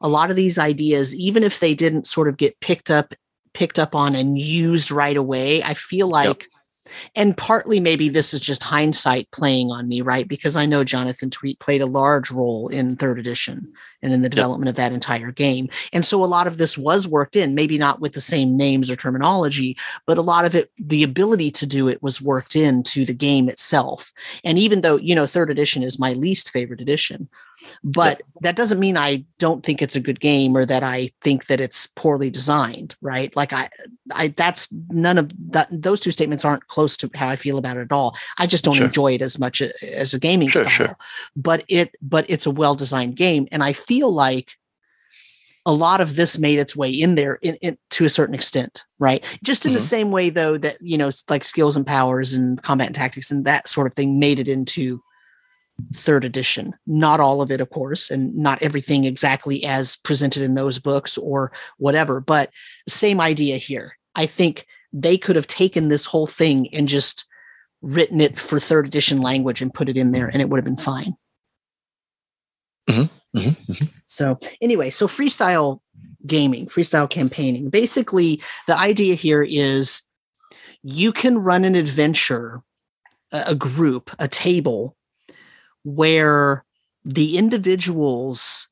a lot of these ideas, even if they didn't sort of get picked up picked up on and used right away, I feel like and partly maybe this is just hindsight playing on me, right? Because I know Jonathan Tweet played a large role in third edition and in the development of that entire game. And so a lot of this was worked in, maybe not with the same names or terminology, but a lot of it, the ability to do it was worked into the game itself. And even though, you know, third edition is my least favorite edition, but that doesn't mean I don't think it's a good game or that I think that it's poorly designed, right? Like I, I, that's none of that. Those two statements aren't close to how I feel about it at all. I just don't Sure. enjoy it as much as a gaming Sure, style, sure. but it, but it's a well-designed game. And I feel like a lot of this made its way in there in, in, to a certain extent, right? Just in the Mhm. same way, though, that you know, like skills and powers and combat and tactics and that sort of thing made it into third edition. Not all of it, of course, and not everything exactly as presented in those books or whatever, but same idea here. I think they could have taken this whole thing and just written it for third edition language and put it in there, and it would have been fine. Mhm, mhm. So anyway, so freestyle gaming, freestyle campaigning. Basically, the idea here is you can run an adventure, a group, a table where the individuals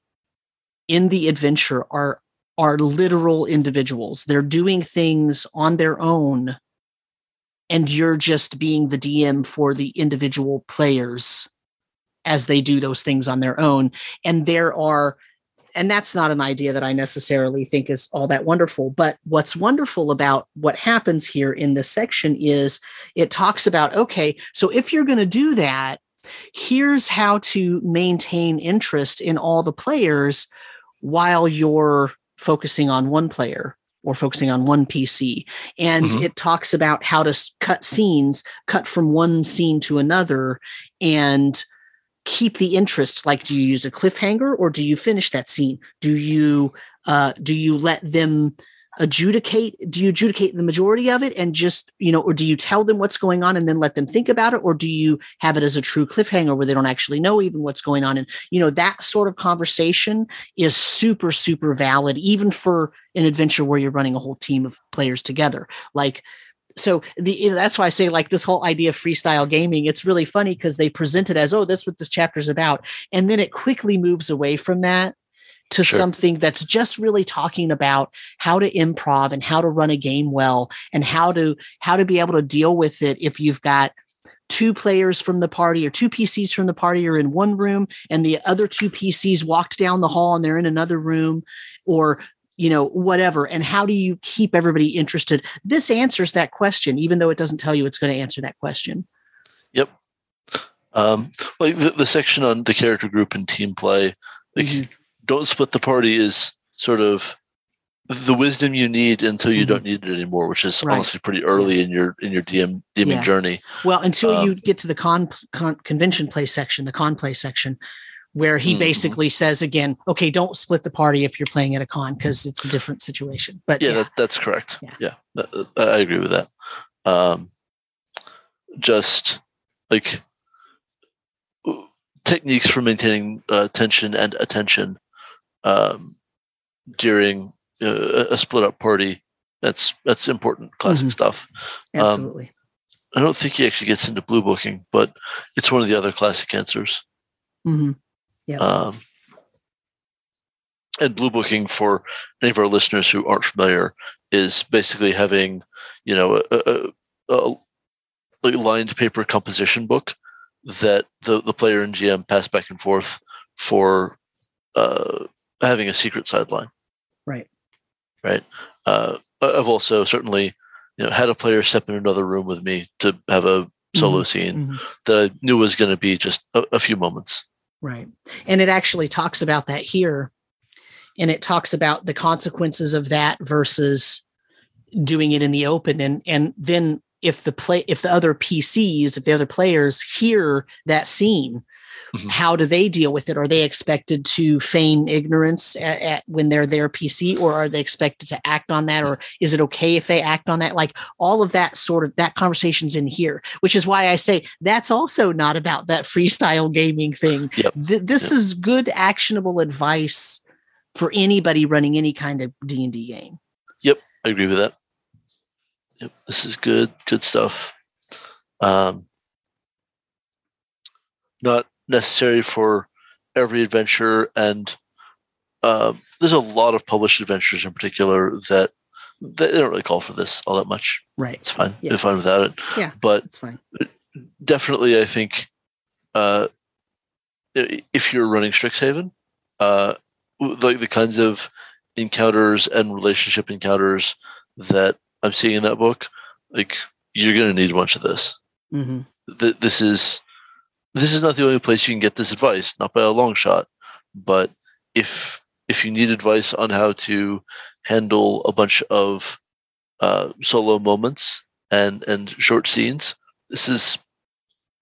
in the adventure are are literal individuals. They're doing things on their own and you're just being the DM for the individual players as they do those things on their own and there are and that's not an idea that I necessarily think is all that wonderful. But what's wonderful about what happens here in this section is it talks about okay, so if you're going to do that, here's how to maintain interest in all the players while you're focusing on one player or focusing on one PC. And Mhm. it talks about how to cut scenes, cut from one scene to another, and keep the interest like do you use a cliffhanger or do you finish that scene do you uh do you let them adjudicate do you adjudicate the majority of it and just you know or do you tell them what's going on and then let them think about it? Or do you have it as a true cliffhanger where they don't actually know even what's going on? And you know that sort of conversation is super super valid even for an adventure where you're running a whole team of players together. Like so the that's why I say like this whole idea of freestyle gaming. It's really funny because they present it as oh that's what this chapter's about, and then it quickly moves away from that to Sure. something that's just really talking about how to improv and how to run a game well and how to how to be able to deal with it if you've got two players from the party or two PCs from the party are in one room and the other two PCs walked down the hall and they're in another room or you know whatever and how do you keep everybody interested this answers that question even though it doesn't tell you it's going to answer that question Yep. Um, like the, the section on the character group and team play, like Mhm. Don't split the party is sort of the wisdom you need until you Mhm. don't need it anymore, which is Right. honestly pretty early in your in your DM DMing Yeah. journey. well until you Um, get to the con, con convention play section the con play section where he Mhm. basically says again okay don't split the party if you're playing at a con because it's a different situation but Yeah, yeah, That, that's correct. Yeah. Yeah, I I agree with that. Um, just like techniques for maintaining uh, tension and attention um, during uh, a split up party. That's that's important classic Mhm. stuff. um, absolutely I don't think he actually gets into blue booking, but it's one of the other classic answers. hmm Yeah. Um, and blue booking for any of our listeners who aren't familiar is basically having, you know, a, a, a, a lined paper composition book that the, the player and GM pass back and forth for uh, having a secret sideline. right Right. Uh, I've also certainly you know had a player step in another room with me to have a solo mm-hmm. scene mm-hmm. that I knew was going to be just a, a few moments. Right. And it actually talks about that here. And it talks about the consequences of that versus doing it in the open. And and then if the play if the other PCs, if the other players hear that scene, Mm-hmm. How do they deal with it? Are they expected to feign ignorance at, at, when they're their PC, or are they expected to act on that? Or is it okay if they act on that? Like all of that sort of that conversation's in here, which is why I say that's also not about that freestyle gaming thing. Yep. Th- this yep. is good, actionable advice for anybody running any kind of D and D game. Yep, I agree with that. Yep, this is good, good stuff. Um, not necessary for every adventure, and uh, there's a lot of published adventures in particular that they don't really call for this all that much. Right, it's fine. Yeah. They're fine without it. Yeah, but it's fine. Definitely, I think uh, if you're running Strixhaven, uh, like the kinds of encounters and relationship encounters that I'm seeing in that book, like you're going to need a bunch of this. Mm-hmm. Th- this is this is not the only place you can get this advice, not by a long shot. But if if you need advice on how to handle a bunch of uh, solo moments and and short scenes, this is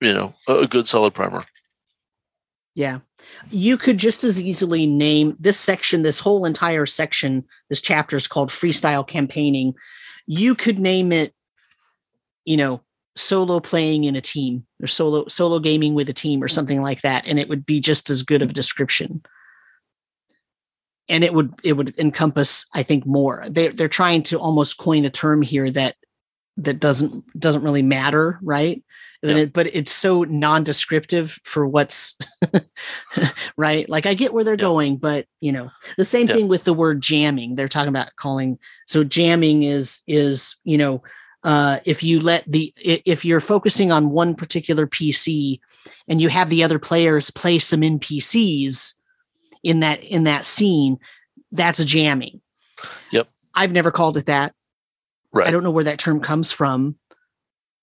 you know a, good solid primer. Yeah. You could just as easily name this section, this whole entire section, this chapter is called freestyle campaigning. You could name it, you know, solo playing in a team or solo solo gaming with a team or mm. something like that and it would be just as good of a mm. description. And it would it would encompass i think more. They they're trying to almost coin a term here that that doesn't doesn't really matter right? Yeah. it, but it's so non-descriptive for what's (laughs) right? Like i get where they're yeah. going but you know the same yeah. thing with the word jamming. They're talking about calling so jamming is is you know uh, if you let the if you're focusing on one particular PC and you have the other players play some NPCs in that in that scene, that's jamming. Yep. I've never called it that. Right. I don't know where that term comes from.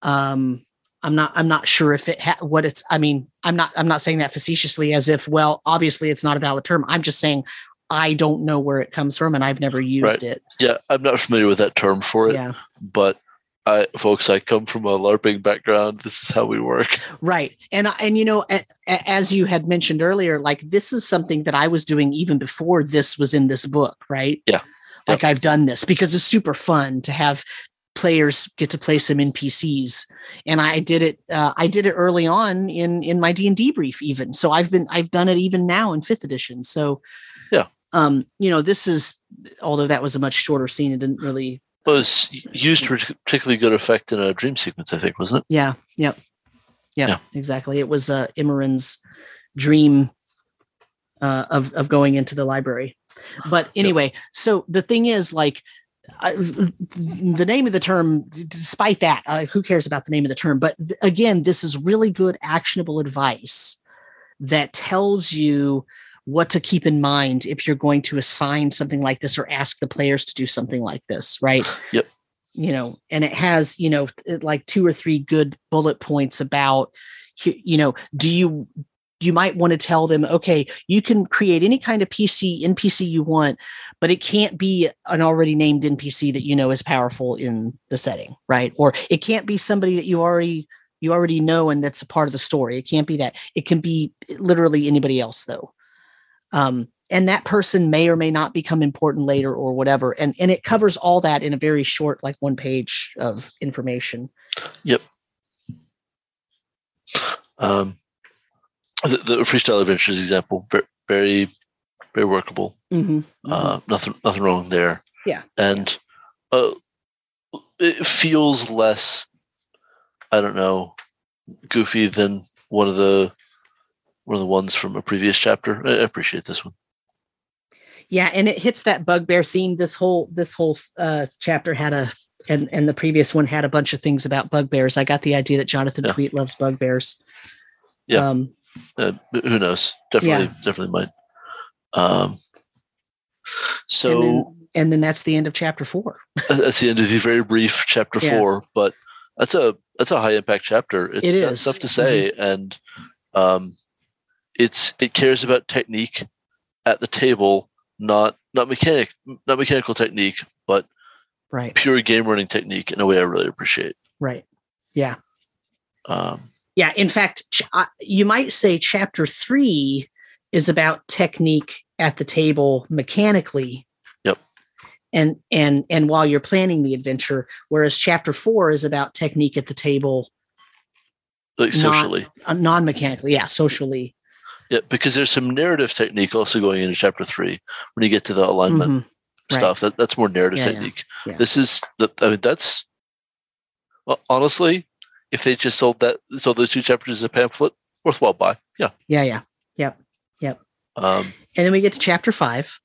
Um, I'm not. I'm not sure if it ha- what it's. I mean, I'm not. I'm not saying that facetiously, as if well, obviously it's not a valid term. I'm just saying I don't know where it comes from, and I've never used right. it. Yeah, I'm not familiar with that term for it. Yeah. but I, folks, I come from a LARPing background. This is how we work. (laughs) Right. And, and, you know, as you had mentioned earlier, like this is something that I was doing even before this was in this book, right? Yeah. Like yep. I've done this because it's super fun to have players get to play some NPCs. And I did it, uh, I did it early on in, in my D and D brief even. So I've been, I've done it even now in fifth edition. So, yeah. Um, you know, this is, although that was a much shorter scene, it didn't really was used to particularly good effect in a dream sequence, I think, wasn't it? Yeah. Yep. Yep, yeah. Exactly. It was uh, Imran's dream uh, of of going into the library. But anyway, yep. so the thing is, like, uh, the name of the term, despite that, uh, who cares about the name of the term? But again, this is really good, actionable advice that tells you what to keep in mind if you're going to assign something like this or ask the players to do something like this, right? (sighs) Yep. You know, and it has, you know, like two or three good bullet points about, you know, do you you might want to tell them, okay, you can create any kind of PC NPC you want, but it can't be an already named NPC that you know is powerful in the setting, right? Or it can't be somebody that you already you already know and that's a part of the story. It can't be that. It can be literally anybody else though um, and that person may or may not become important later or whatever. And and it covers all that in a very short like one page of information. Yep. Um the, the freestyle adventures example very very workable. Mm-hmm, mm-hmm. Uh, nothing nothing wrong there. Yeah. And uh, it feels less i don't know goofy than one of the one of the ones from a previous chapter. I appreciate this one. Yeah, and it hits that bugbear theme. This whole this whole uh, chapter had a and and the previous one had a bunch of things about bugbears. I got the idea that Jonathan yeah. Tweet loves bugbears. Yeah. Um, uh, who knows? Definitely, yeah. definitely might. Um, so and then that's the end of chapter four. (laughs) that's the end of the very brief chapter yeah. four, but that's a that's a high impact chapter. It's it is. stuff to say, mm-hmm. and um, it's it cares about technique at the table, not not mechanic not mechanical technique, but right pure game running technique in a way I really appreciate. Right. Yeah. Um, yeah. In fact, ch- you might say chapter three is about technique at the table mechanically. Yep. And and and while you're planning the adventure, whereas chapter four is about technique at the table, like socially, non, uh, non-mechanically, yeah, socially. Yeah, because there's some narrative technique also going into chapter three when you get to the alignment mm-hmm. stuff. Right. That that's more narrative yeah, technique. Yeah. Yeah. This is the. I mean, that's well, honestly, if they just sold that, sold those two chapters as a pamphlet, worthwhile buy. Yeah. Yeah. Yeah. Yep. Yep. Um, and then we get to chapter five.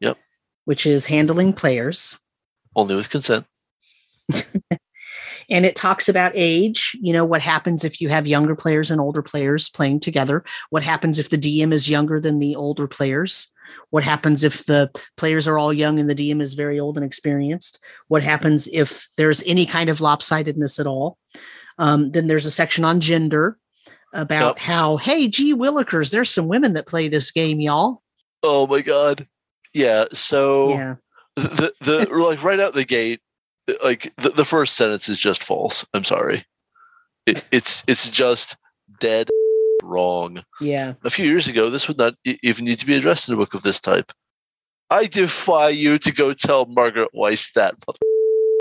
Yep. Which is handling players. Only with consent. (laughs) and it talks about age you know what happens if you have younger players and older players playing together. What happens if the dm is younger than the older players? What happens if the players are all young and the dm is very old and experienced? What happens if there's any kind of lopsidedness at all? Um, then there's a section on gender about yep. how hey gee willikers there's some women that play this game y'all. Oh my god. Yeah so yeah. the the like right out the gate like the, the first sentence is just false. I'm sorry. It, (laughs) it's it's just dead wrong. Yeah. A few years ago, this would not even need to be addressed in a book of this type. I defy you to go tell Margaret Weis that.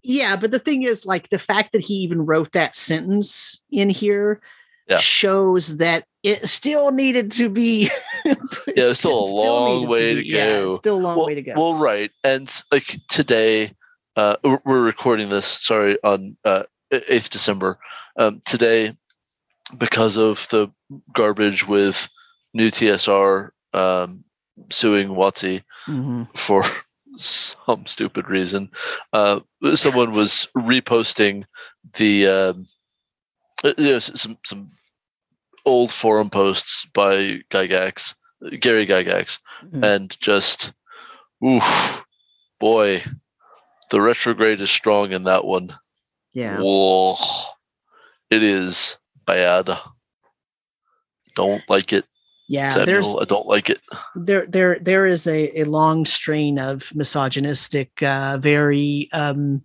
Yeah, but the thing is, like, the fact that he even wrote that sentence in here yeah. shows that it still needed to be. (laughs) yeah, it's still a long way to, to go. Yeah, still a long well, way to go. Well, right, and like today, uh, we're recording this, sorry, on uh, 8th December. Um, today, because of the garbage with new TSR um, suing WotC mm-hmm. for some stupid reason, uh, someone was reposting the um, uh, you know, some some old forum posts by Gygax, Gary Gygax, mm-hmm. and just, oof, boy, the retrograde is strong in that one. Yeah. Whoa. It is bad. Don't like it. Yeah, Samuel, there's, I don't like it. There, there, there is a, a long strain of misogynistic, uh, very um,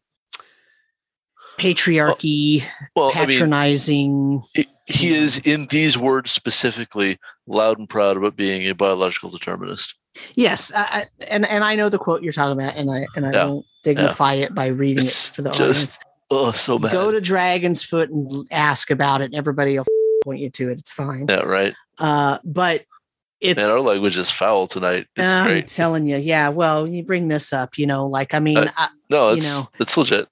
patriarchy, well, patronizing. I mean, he, he is in these words specifically loud and proud about being a biological determinist. Yes, I, and and I know the quote you're talking about, and I and I yeah. won't dignify yeah. it by reading it's it for the just, audience. Oh, so bad. Go to Dragonsfoot and ask about it, and everybody will (laughs) point you to it. It's fine. Yeah, right. Uh, but it's man, our language is foul tonight. It's I'm great. telling you, yeah. Well, you bring this up, you know, like I mean, uh, I, no, it's you know, it's legit.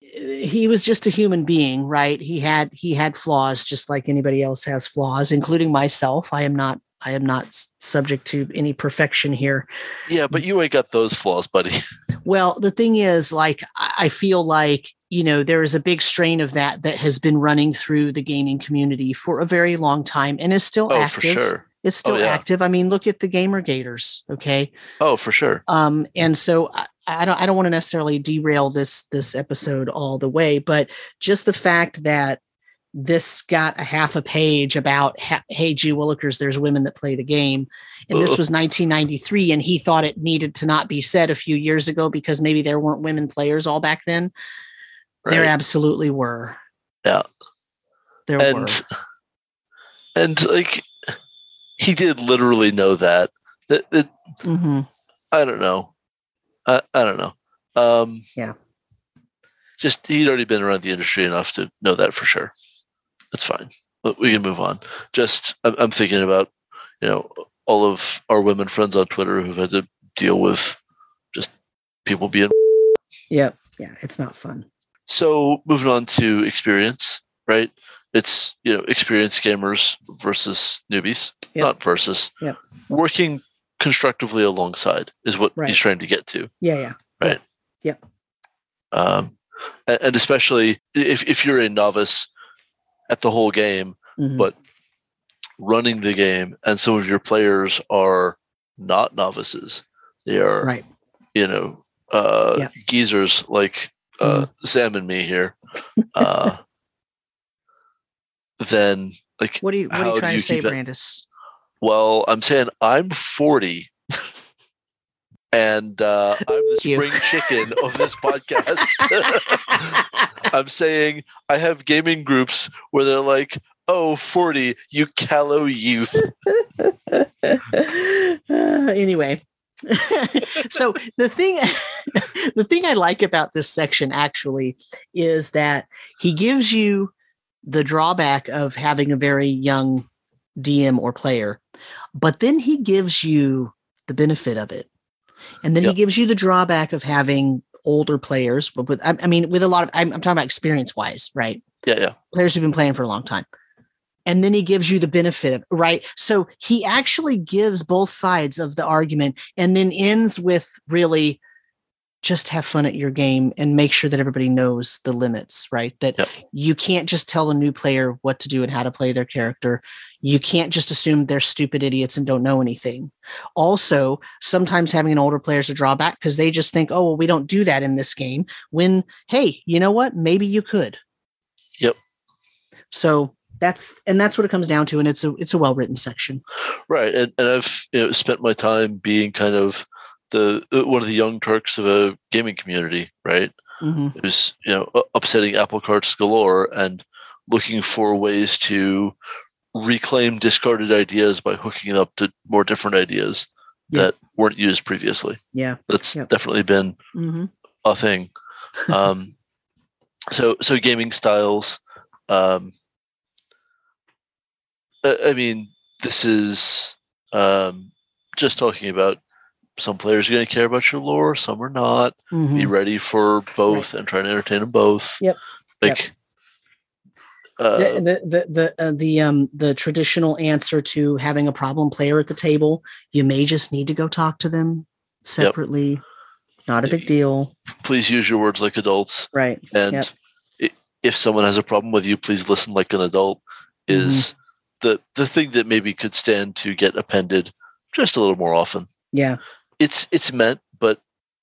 He was just a human being, right? He had he had flaws, just like anybody else has flaws, including myself. I am not I am not subject to any perfection here. Yeah, but you ain't got those flaws, buddy. (laughs) well, the thing is, like, I feel like, you know, there is a big strain of that that has been running through the gaming community for a very long time and is still oh, active. For sure. It's still oh, yeah. active. I mean, look at the gamer gators. Okay. Oh, for sure. Um, and so I, I don't I don't want to necessarily derail this this episode all the way, but just the fact that this got a half a page about hey gee willikers there's women that play the game. And this was 1993 and he thought it needed to not be said a few years ago because maybe there weren't women players all back then. Right. there absolutely were. Yeah. There and, were. (laughs) and like he did literally know that that, that mm-hmm. i don't know. I, I don't know. Um yeah. just he'd already been around the industry enough to know that for sure that's fine. We can move on. Just I'm, I'm thinking about you know all of our women friends on Twitter who've had to deal with just people being. Yeah, yeah, it's not fun. So moving on to experience, right? It's you know experienced gamers versus newbies, yep. not versus. Yeah. Working constructively alongside is what right. he's trying to get to. Yeah, yeah. Right. Yep. Um, and, and especially if if you're a novice at the whole game, mm-hmm. but running the game, and some of your players are not novices. They are, right. you know, uh, yeah. geezers like uh, mm. Sam and me here, uh, (laughs) then like what are you what are you trying you to say, Brandis? Well, I'm saying I'm 40 and uh, I'm the (laughs) spring chicken of this podcast. (laughs) I'm saying I have gaming groups where they're like, oh, 40, you callow youth. uh, (laughs) anyway. so the thing the thing I like about this section actually is that he gives you the drawback of having a very young DM or player, but then he gives you the benefit of it. And then yep. he gives you the drawback of having older players, but with, I, I mean, with a lot of, I'm, I'm talking about experience wise, right? Yeah, yeah. Players who've been playing for a long time. And then he gives you the benefit of, right? So he actually gives both sides of the argument and then ends with really just have fun at your game and make sure that everybody knows the limits, right? That yep. you can't just tell a new player what to do and how to play their character. You can't just assume they're stupid idiots and don't know anything. Also, sometimes having an older player is a drawback because they just think, oh, well, we don't do that in this game. When, hey, you know what? Maybe you could. Yep. So that's and that's what it comes down to, and it's a it's a well written section. Right, and, and I've you know, spent my time being kind of the uh, one of the young Turks of a gaming community, right? Mm-hmm. Who's you know upsetting apple carts galore and looking for ways to reclaim discarded ideas by hooking it up to more different ideas yeah. that weren't used previously. Yeah, that's yep. definitely been mm-hmm. a thing. (laughs) Um, so so gaming styles. Um, I mean, this is um, just talking about some players are going to care about your lore, some are not. Mm-hmm. Be ready for both right. and try to entertain them both. Yep. Like yep. Uh, the the the the, uh, the um the traditional answer to having a problem player at the table, you may just need to go talk to them separately. Yep. Not a big deal. Please use your words like adults. Right. And yep. if someone has a problem with you, please listen like an adult. Is mm-hmm. the the thing that maybe could stand to get appended just a little more often. Yeah it's it's meant, but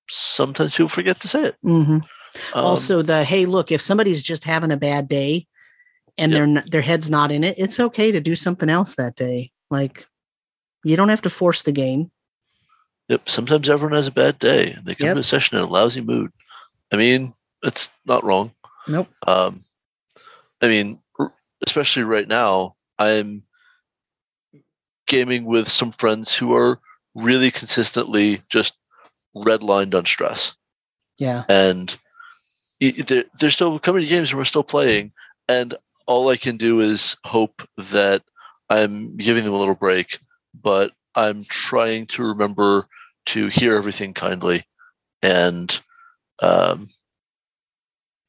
sometimes people forget to say it. Mm-hmm. Um, also, the hey, look, if somebody's just having a bad day and yep. their their head's not in it, it's okay to do something else that day. Like you don't have to force the game. Yep. Sometimes everyone has a bad day. They come yep. to a session in a lousy mood. I mean, it's not wrong. Nope. Um, I mean, especially right now, I'm gaming with some friends who are really consistently just redlined on stress. Yeah. And they're, they're still coming to games and we're still playing. And all I can do is hope that I'm giving them a little break, but I'm trying to remember to hear everything kindly and, um,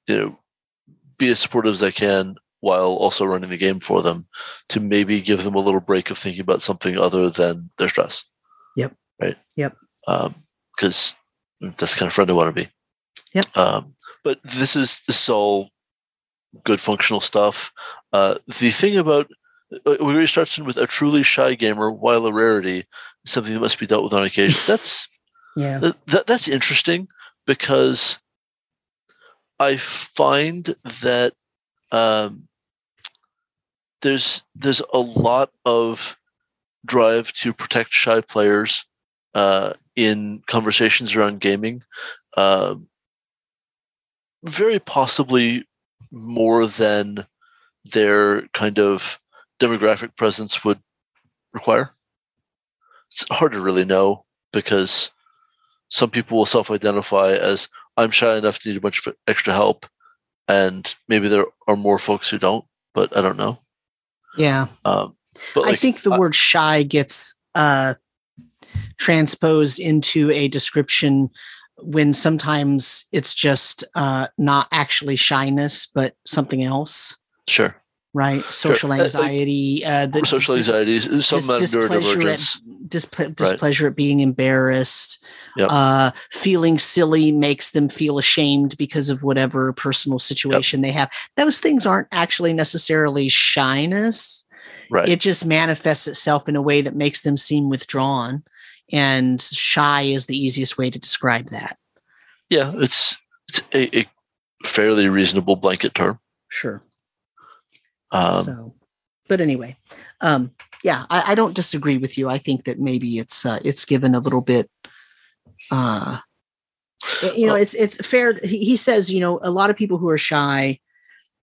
you know, be as supportive as I can while also running the game for them to maybe give them a little break of thinking about something other than their stress. Yep. Right. Yep. Because um, that's kind of friend I want to be. Yep. Um, but this is, this all good functional stuff. Uh, the thing about uh, we already starts with a truly shy gamer, while a rarity, is something that must be dealt with on occasion. (laughs) That's yeah. That, that's interesting because I find that um, there's there's a lot of drive to protect shy players uh, in conversations around gaming. Uh, very possibly more than their kind of demographic presence would require. It's hard to really know because some people will self identify as I'm shy enough to need a bunch of extra help, and maybe there are more folks who don't, but I don't know. Yeah. Um, like, I think the uh, word shy gets uh, transposed into a description when sometimes it's just uh, not actually shyness, but something else. Sure. Right. Social sure. anxiety. Uh, the, social anxiety. Some dis- displeasure, at, displ- displeasure right. at being embarrassed. Yep. Uh, feeling silly makes them feel ashamed because of whatever personal situation yep. they have. Those things aren't actually necessarily shyness Right. It just manifests itself in a way that makes them seem withdrawn. And shy is the easiest way to describe that. Yeah, it's it's a, a fairly reasonable blanket term. Sure. Um, so, but anyway, um, yeah, I, I don't disagree with you. I think that maybe it's uh, it's given a little bit. Uh, you know, Well- it's it's fair. He, he says, you know, a lot of people who are shy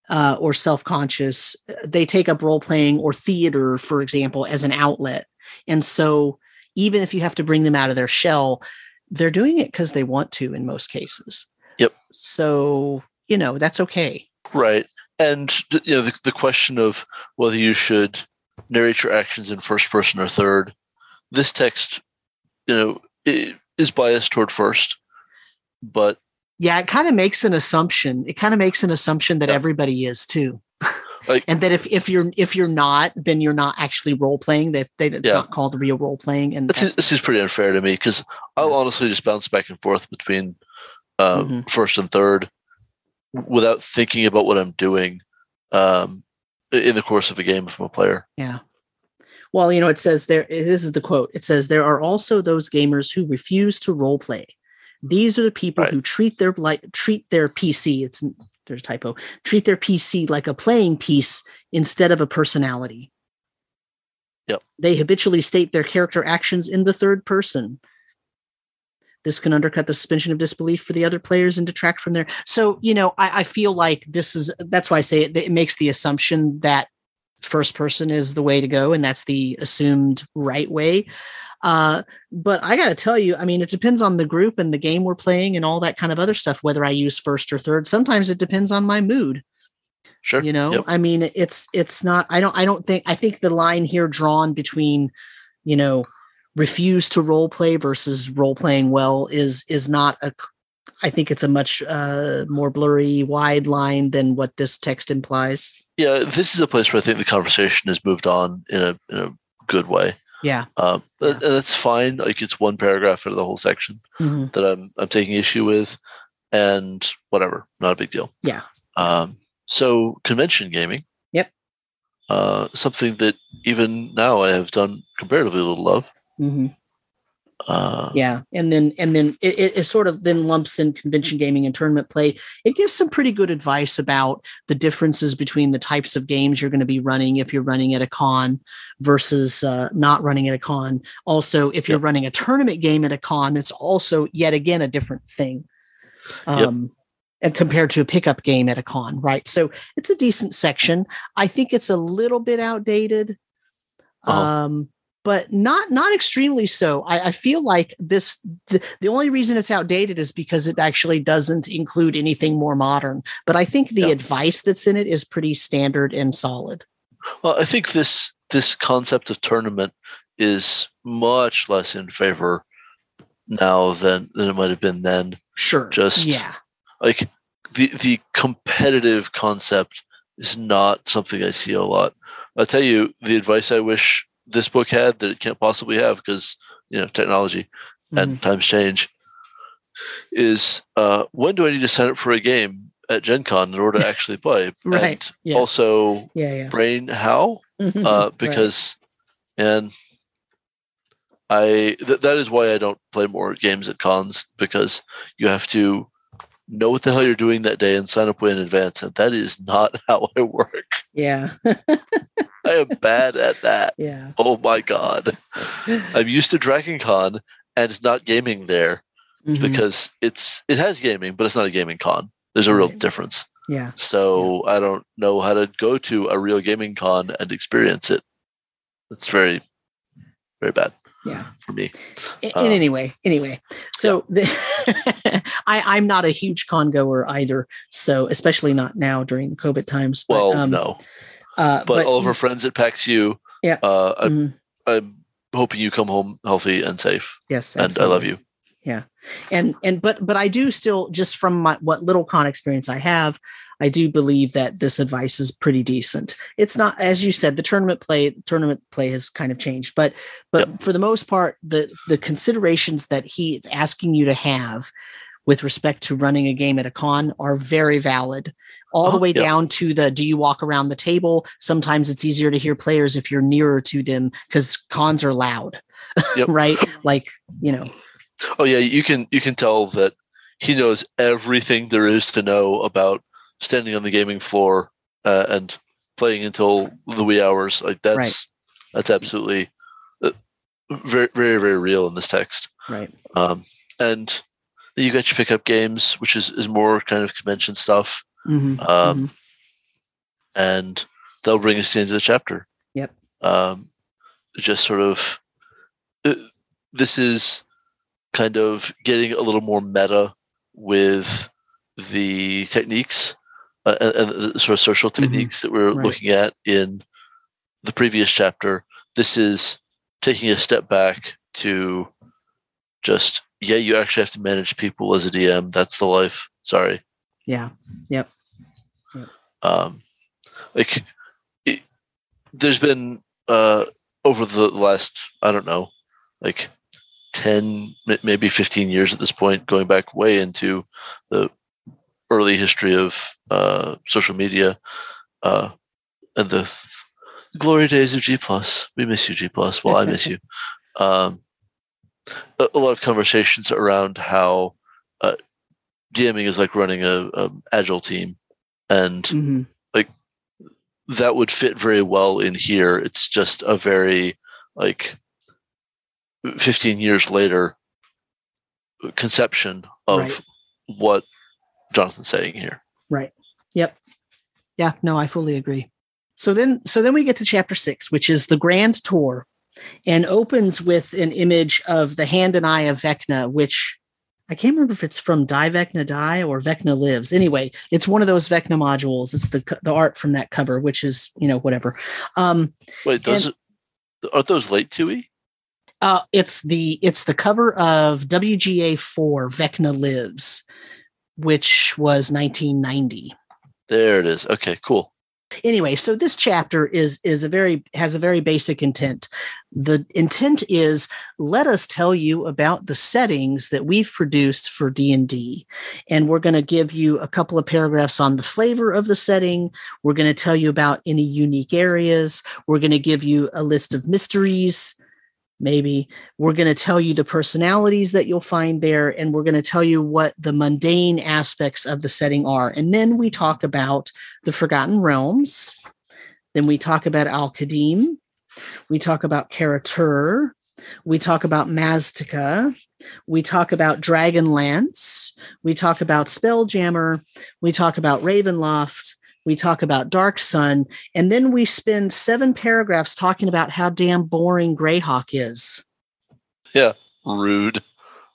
uh, or self conscious, they take up role playing or theater, for example, as an outlet, and so even if you have to bring them out of their shell, they're doing it because they want to in most cases. Yep. So you know that's okay. Right. And you know the, the question of whether you should narrate your actions in first person or third. This text, you know, is biased toward first, but Yeah, it kind of makes an assumption. It kind of makes an assumption that Yeah. everybody is too. (laughs) Like- and that if if you're if you're not, then you're not actually role playing. That they, it's Yeah. not called real role playing. And this is, this is pretty unfair to me because I'll honestly just bounce back and forth between uh, Mhm. first and third without thinking about what I'm doing um, in the course of a game from a player. yeah. Well, you know, it says there. This is the quote. It says there are also those gamers who refuse to role play. These are the people Right. who treat their like treat their PC. It's there's a typo. Treat their PC like a playing piece instead of a personality. Yep. They habitually state their character actions in the third person. This can undercut the suspension of disbelief for the other players and detract from their. So, you know, I, I feel like this is that's why I say it, it makes the assumption that first person is the way to go, and that's the assumed right way. Uh, but I got to tell you, I mean, it depends on the group and the game we're playing and all that kind of other stuff, whether I use first or third. Sometimes it depends on my mood Sure. you know Yep. i mean it's it's not i don't i don't think i think the line here drawn between you know refuse to role play versus role playing well is is not a, I think it's a much uh more blurry wide line than what this text implies Yeah, this is a place where I think the conversation has moved on in a in a good way. Yeah Um, Yeah. that's fine. Like it's one paragraph out of the whole section Mhm. that I'm I'm taking issue with, and whatever, not a big deal. Yeah. Um, so convention gaming. Yep. Uh, something that even now I have done comparatively little of. Mhm. Uh, yeah and then and then it, it, it sort of then lumps in convention gaming and tournament play it gives some pretty good advice about the differences between the types of games you're going to be running if you're running at a con versus uh, not running at a con also if you're Yep. running a tournament game at a con it's also yet again a different thing Yep. um and compared to a pickup game at a con right so it's a decent section i think it's a little bit outdated Uh-huh. um but not not extremely so. I, I feel like this the, the only reason it's outdated is because it actually doesn't include anything more modern. But I think the Yeah. advice that's in it is pretty standard and solid. Well, I think this this concept of tournament is much less in favor now than than it might have been then. Sure. Just- yeah. Like the the competitive concept is not something I see a lot. I'll tell you the advice I wish this book had that it can't possibly have because you know technology and times change is uh, when do I need to sign up for a game at Gen Con in order to (laughs) actually play? Right, And yes. also Yeah. Yeah. brain how? Mhm. uh, Right. because and I th- that is why I don't play more games at cons because you have to know what the hell you're doing that day and sign up way in advance, and that is not (laughs) how I work. yeah. (laughs) (laughs) I am bad at that. yeah. Oh my god, I'm used to Dragon Con and not gaming there Mhm. because it's it has gaming, but it's not a gaming con. There's a real Right. difference. yeah. So I don't know how to go to a real gaming con and experience it. It's very, very bad Yeah. for me. In, Uh, in anyway, anyway, so the, (laughs) I, I'm not a huge con goer either. So especially not now during COVID times. but, Well, um, no, uh, but, all of our friends at PAX U, Yeah. uh, I, mhm, I'm hoping you come home healthy and safe, yes, and I love you. Yeah, and and but but i do still just from my what little con experience i have i do believe that this advice is pretty decent. It's not as you said the tournament play tournament play has kind of changed but but for the most part the the considerations that he is asking you to have with respect to running a game at a con are very valid all the Oh, way yeah. down to the do you walk around the table sometimes it's easier to hear players if you're nearer to them because cons are loud Yep. (laughs) right like you know Oh yeah, you can you can tell that he knows everything there is to know about standing on the gaming floor uh, and playing until the wee hours. Like that's right. that's absolutely uh, very very very real in this text. Right. Um, and you get your pickup games, which is is more kind of convention stuff. Mm-hmm. Um, mm-hmm. and they'll bring us to the end of the chapter. Yep. Um, just sort of uh, this is kind of getting a little more meta with the techniques uh, and, the sort of social mm-hmm. techniques mm-hmm. that we're right. looking at in the previous chapter. This is taking a step back to just yeah, you actually have to manage people as a DM. That's the life. Sorry. Yeah. Yep. yep. Um, like it, there's been uh over the last I don't know, like 10 maybe 15 years at this point going back way into the early history of uh, social media uh, and the glory days of G plus. We miss you, G plus. Well, I miss you. (laughs) Um, a, a, lot of conversations around how uh, DMing is like running a, a agile team, and mm-hmm. like that would fit very well in here. It's just a very like 15 years later conception of right. what Jonathan's saying here. Right. Yep. Yeah, no, I fully agree. So then so then we get to chapter 6, which is the grand tour and opens with an image of the hand and eye of Vecna, which I can't remember if it's from Die Vecna Die or Vecna Lives. Anyway, it's one of those Vecna modules. It's the the art from that cover, which is you know whatever. Um, Wait, those and, are those late Tui? Uh, it's the it's the cover of WGA four Vecna Lives, which was 1990. There it is. Okay, cool. Anyway, so this chapter is is a very has a very basic intent. The intent is let us tell you about the settings that we've produced for D&D. And we're going to give you a couple of paragraphs on the flavor of the setting. We're going to tell you about any unique areas. We're going to give you a list of mysteries maybe we're going to tell you the personalities that you'll find there and we're going to tell you what the mundane aspects of the setting are and then we talk about the forgotten realms then we talk about al-Qadim we talk about Kara-Tur we talk about Maztica. We talk about Dragonlance. We talk about Spelljammer. We talk about Ravenloft we talk about Dark Sun, and then we spend seven paragraphs talking about how damn boring Greyhawk is. Yeah, rude.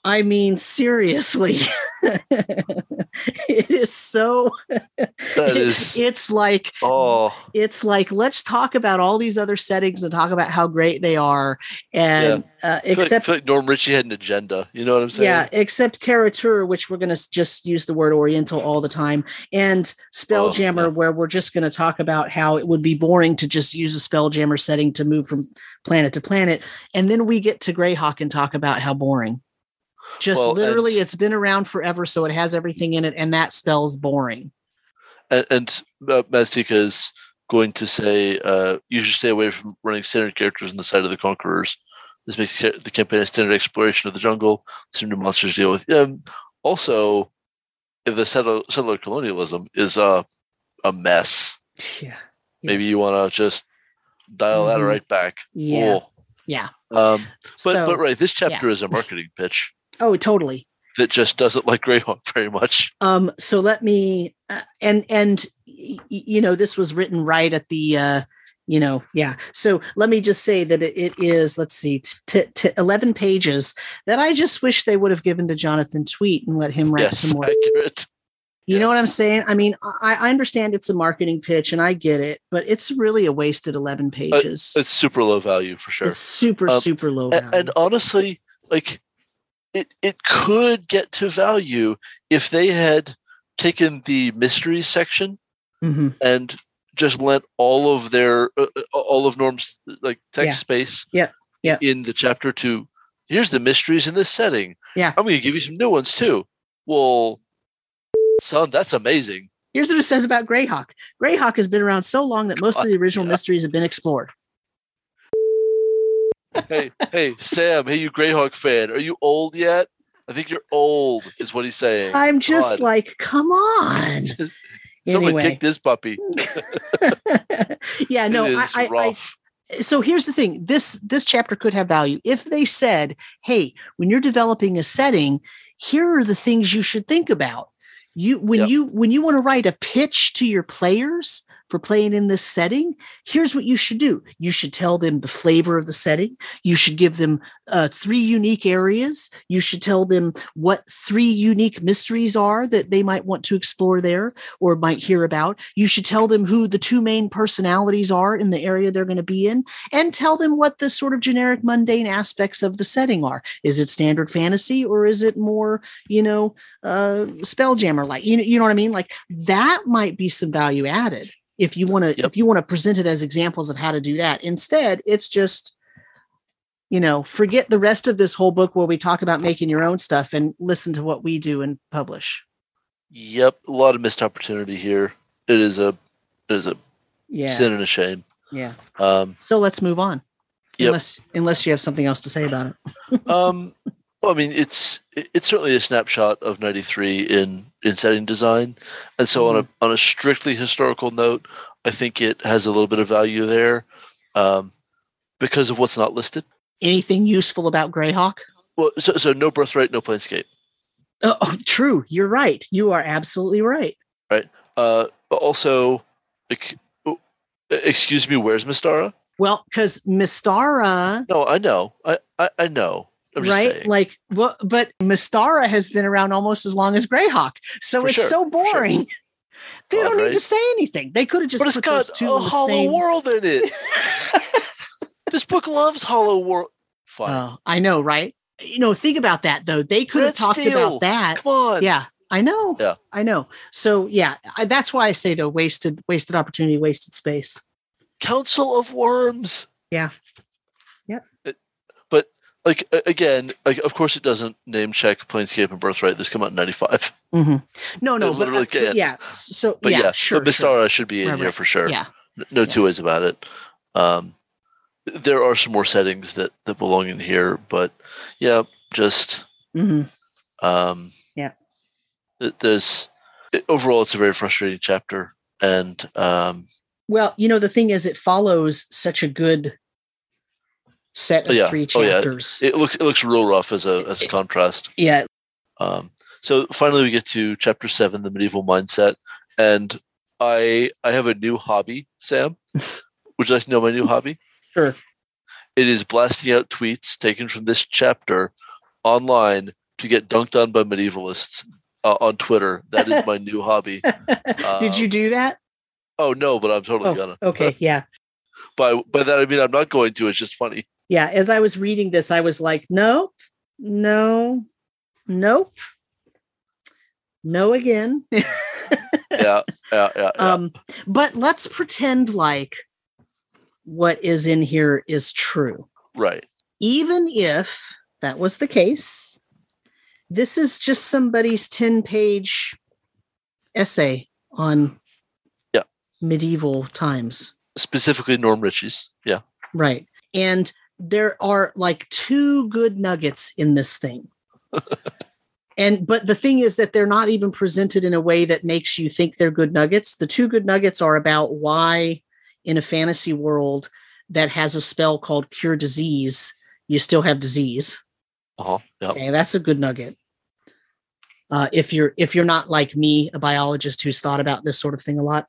I mean, seriously. (laughs) (laughs) it is so (laughs) that is it's like oh it's like let's talk about all these other settings and talk about how great they are and yeah. uh, except like, like norm ritchie had an agenda you know what i'm saying yeah except Kara-Tur, which we're going to just use the word oriental all the time and spelljammer oh, yeah. where we're just going to talk about how it would be boring to just use a spelljammer setting to move from planet to planet and then we get to greyhawk and talk about how boring just well, literally, and, it's been around forever, so it has everything in it, and that spells boring. And, and uh, is going to say uh, you should stay away from running standard characters on the side of the conquerors. This makes the campaign a standard exploration of the jungle. Some new monsters deal with. Um, also, if the settler, settler colonialism is a a mess, yeah, maybe yes. you want to just dial mm-hmm. that right back. Yeah, cool. yeah. Um, but so, but right, this chapter yeah. is a marketing pitch. Oh, totally. That just doesn't like Greyhawk (laughs) very much. Um, so let me uh, and and you know this was written right at the uh, you know yeah. So let me just say that it is let's see t- t- eleven pages that I just wish they would have given to Jonathan Tweet and let him write yes, some more. Accurate. You yes. know what I'm saying? I mean, I, I, understand it's a marketing pitch and I get it, but it's really a wasted 11 uh, pages. Uh, it's super low value for sure. It's super, um, super low and, and, honestly, like it it could get to value if they had taken the mystery section mm-hmm. and just lent all of their uh, uh all of Norm's like text yeah. space yeah. Yeah. in the chapter to here's the mysteries in this setting. Yeah. I'm going to give you some new ones too. Well, son, that's amazing. Here's what it says about Greyhawk. Greyhawk has been around so long that most of the original yeah. mysteries have been explored hey, hey, Sam, hey, you Greyhawk fan, are you old yet? I think you're old, is what he's saying. I'm just God. like, come on. (laughs) Someone anyway. kick this puppy. (laughs) yeah, no, I, I, I, so here's the thing. This this chapter could have value if they said, "Hey, when you're developing a setting, here are the things you should think about." You when yep. you when you want to write a pitch to your players, for playing in this setting, here's what you should do. You should tell them the flavor of the setting. You should give them uh, three unique areas. You should tell them what three unique mysteries are that they might want to explore there or might hear about. You should tell them who the two main personalities are in the area they're going to be in and tell them what the sort of generic mundane aspects of the setting are. Is it standard fantasy or is it more, you know, uh, spelljammer like? You know, you know what I mean? Like that might be some value added if you want to yep. if you want to present it as examples of how to do that instead it's just you know forget the rest of this whole book where we talk about making your own stuff and listen to what we do and publish yep a lot of missed opportunity here it is a it is a yeah. sin and a shame yeah um so let's move on yep. unless unless you have something else to say about it um (laughs) well, I mean, it's it's certainly a snapshot of '93 in in setting design, and so mm-hmm. on a mm-hmm. on a strictly historical note, I think it has a little bit of value there, um, because of what's not listed. Anything useful about Greyhawk? Well, so so no birthright, no planescape. Oh, oh true. You're right. You are absolutely right. Right. Uh, also, oh, excuse me. Where's Mystara? Well, because Mystara. No, I know. I, I, I know right? Saying. Like, well, but Mystara has been around almost as long as Greyhawk, so For it's sure. so boring. Sure. They don't right. need to say anything. They could have just but it's got a hollow same... world in it. (laughs) this book loves hollow world. Fine. Oh, I know, right? You know, think about that though. They could have talked Steel. about that. Come on. Yeah, I know. Yeah, I know. So yeah, I, that's why I say though, wasted, wasted opportunity, wasted space. Council of Wyrms. Yeah, like again, like of course it doesn't name check Planescape and Birthright. This come out in '95. Mm-hmm. No, no, but, literally uh, yeah. So, but yeah, yeah sure. But Mystara sure. should be in right, here right. for sure. Yeah, no yeah. two ways about it. Um, there are some more settings that that belong in here, but yeah, just mm-hmm. um, yeah. There's overall, it's a very frustrating chapter, and um, well, you know, the thing is, it follows such a good set of yeah. three chapters. Oh, yeah. It looks it looks real rough as a as a contrast. Yeah. Um, so finally, we get to chapter seven, the medieval mindset, and I I have a new hobby, Sam. (laughs) Would you like to know my new hobby? Sure. It is blasting out tweets taken from this chapter online to get dunked on by medievalists uh, on Twitter. That is my new hobby. (laughs) Did you um, do that? Oh no, but I'm totally oh, gonna. Okay, yeah. by by that I mean I'm not going to. It's just funny yeah, as I was reading this, I was like, nope, no, nope, no again. (laughs) yeah, yeah, yeah, yeah. Um, but let's pretend like what is in here is true. Right. Even if that was the case, this is just somebody's 10 page essay on yeah. medieval times. Specifically Norm Ritchie's. Yeah. Right. And there are like two good nuggets in this thing. (laughs) and but the thing is that they're not even presented in a way that makes you think they're good nuggets. The two good nuggets are about why in a fantasy world that has a spell called cure disease, you still have disease. Uh-huh. Yep. Okay, that's a good nugget. Uh, if you're if you're not like me, a biologist who's thought about this sort of thing a lot,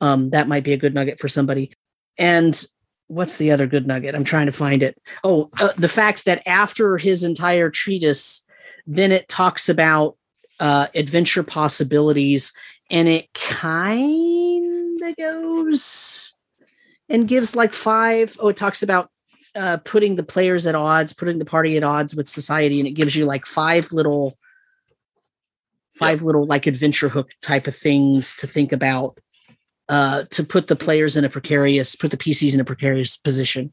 um, that might be a good nugget for somebody. And what's the other good nugget? I'm trying to find it. Oh, uh, the fact that after his entire treatise, then it talks about uh, adventure possibilities, and it kind of goes and gives like five. Oh, it talks about uh, putting the players at odds, putting the party at odds with society, and it gives you like five little, five yep. little like adventure hook type of things to think about uh, to put the players in a precarious, put the PCs in a precarious position.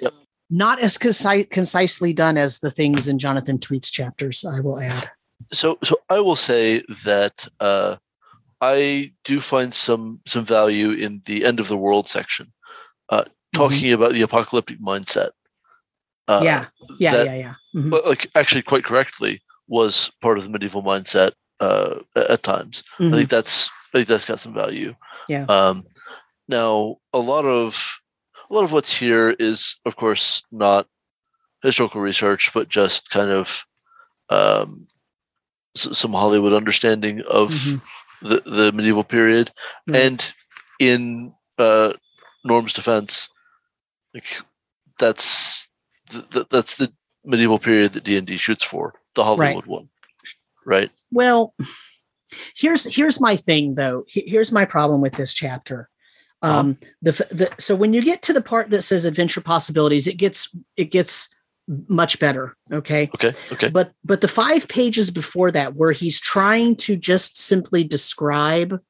Yep. Not as conci- concisely done as the things in Jonathan Tweet's chapters. I will add. So, so I will say that uh, I do find some some value in the end of the world section, uh, mm-hmm. talking mm-hmm. about the apocalyptic mindset. Uh, yeah, yeah, that, yeah, yeah. Mm-hmm. Like actually, quite correctly, was part of the medieval mindset uh, at times. Mm-hmm. I think that's I think that's got some value. Yeah. Um, now a lot of a lot of what's here is, of course, not historical research, but just kind of um, some Hollywood understanding of mm-hmm. the, the medieval period. Mm-hmm. And in uh, Norm's defense, like, that's the, that's the medieval period that D and D shoots for, the Hollywood right. one, right? Well, here's here's my thing though. Here's my problem with this chapter. Uh-huh. Um, the, the so when you get to the part that says adventure possibilities, it gets it gets much better. Okay. Okay. Okay. But but the five pages before that, where he's trying to just simply describe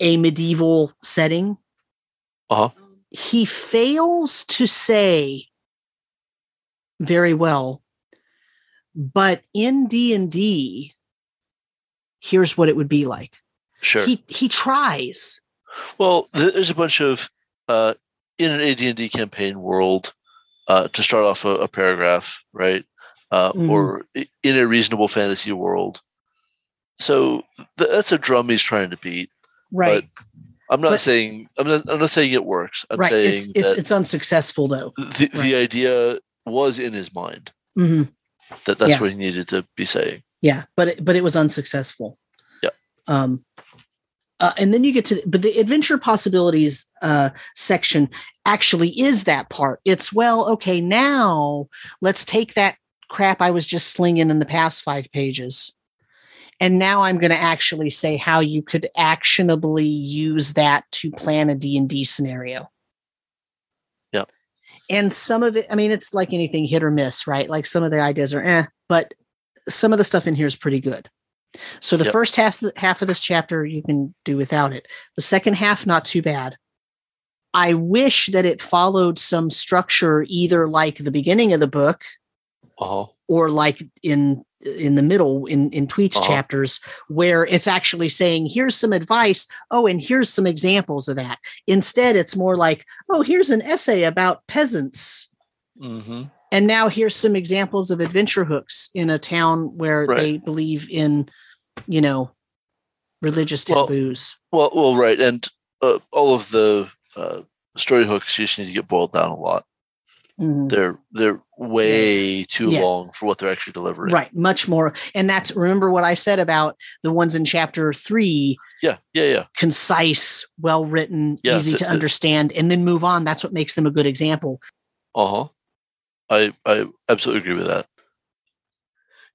a medieval setting, uh-huh. he fails to say very well. But in D and D, here's what it would be like. Sure. He he tries. Well, there's a bunch of uh, in an AD&D campaign world uh, to start off a, a paragraph, right? Uh, mm-hmm. Or in a reasonable fantasy world. So th- that's a drum he's trying to beat. Right. But I'm not but, saying I'm not, I'm not saying it works. I'm right. saying it's it's, it's unsuccessful though. The, right. the idea was in his mind. Mm-hmm. That that's yeah. what he needed to be saying. Yeah, but it, but it was unsuccessful. Yeah. Um, uh, and then you get to but the adventure possibilities uh, section actually is that part. It's well okay now let's take that crap i was just slinging in the past five pages. And now i'm going to actually say how you could actionably use that to plan a d&d scenario. Yeah and some of it i mean it's like anything hit or miss right? Like some of the ideas are eh but some of the stuff in here is pretty good so the yep. first half half of this chapter you can do without it. The second half not too bad. I wish that it followed some structure either like the beginning of the book uh-huh. or like in in the middle in in Tweet's uh-huh. chapters where it's actually saying here's some advice oh and here's some examples of that instead it's more like oh here's an essay about peasants mm-hmm and now here's some examples of adventure hooks in a town where right. they believe in you know religious taboos. well well, well right and uh, all of the uh, story hooks just need to get boiled down a lot. Mm-hmm. they're they're way too yeah. long for what they're actually delivering. Right much more and that's remember what i said about the ones in chapter three? Yeah yeah yeah. Concise well written yeah, easy to understand and then move on. That's what makes them a good example. Uh-huh I I absolutely agree with that.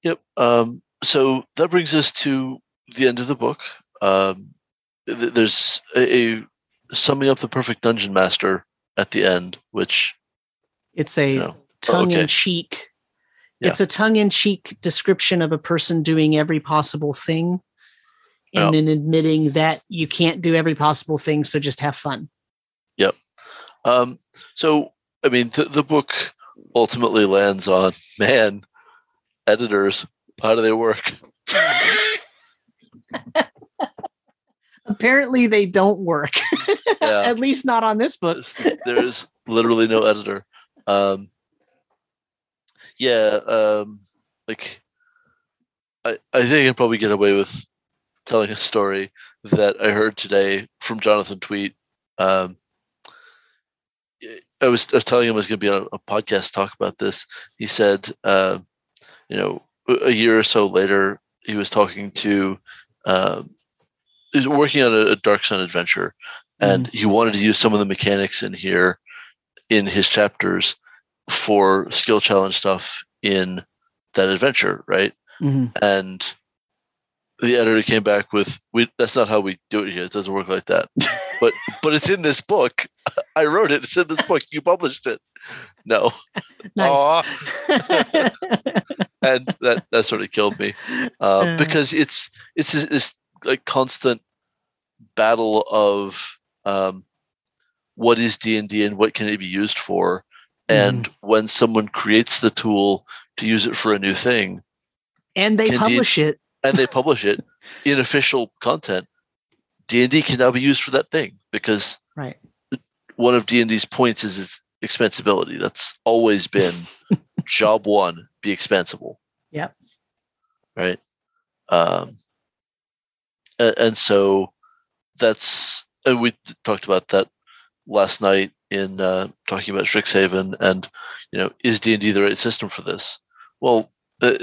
Yep. Um, so that brings us to the end of the book. Um, th- there's a, a, summing up the perfect dungeon master at the end, which it's a you know, tongue in cheek. Yeah. It's a tongue in cheek description of a person doing every possible thing, and then admitting that you can't do every possible thing, so just have fun. Yep. Um, so I mean, the, the book ultimately lands on man, editors, how do they work? (laughs) Apparently, they don't work. Yeah. (laughs) At least not on this book. There's literally no editor. Um, yeah, um, like I, I think I can probably get away with telling a story that I heard today from Jonathan Tweet. Um, I was, I was telling him I was going to be on a, podcast talk about this. He said, uh, you know, a year or so later, he was talking to, uh, he was working on a, a Dark Sun adventure, and mm he wanted to use some of the mechanics in here in his chapters for skill challenge stuff in that adventure, right? Mm-hmm. And the editor came back with, "We that's not how we do it here. It doesn't work like that." (laughs) but but it's in this book. (laughs) I wrote it. It's in this book. You published it. No. (laughs) Nice. and that that sort of killed me uh, because it's it's this, this, like constant battle of um, what is D and D and what can it be used for, and mm. when someone creates the tool to use it for a new thing, and they publish D- it, and they publish it (laughs) in official content, D&D can now be used for that thing because right. one of D&D's points is its expensibility. That's always (laughs) been job one, be expensible. Yep. right? Um, and, and so that's and we talked about that last night in uh, talking about Strixhaven and you know is D and D the right system for this? Well, uh,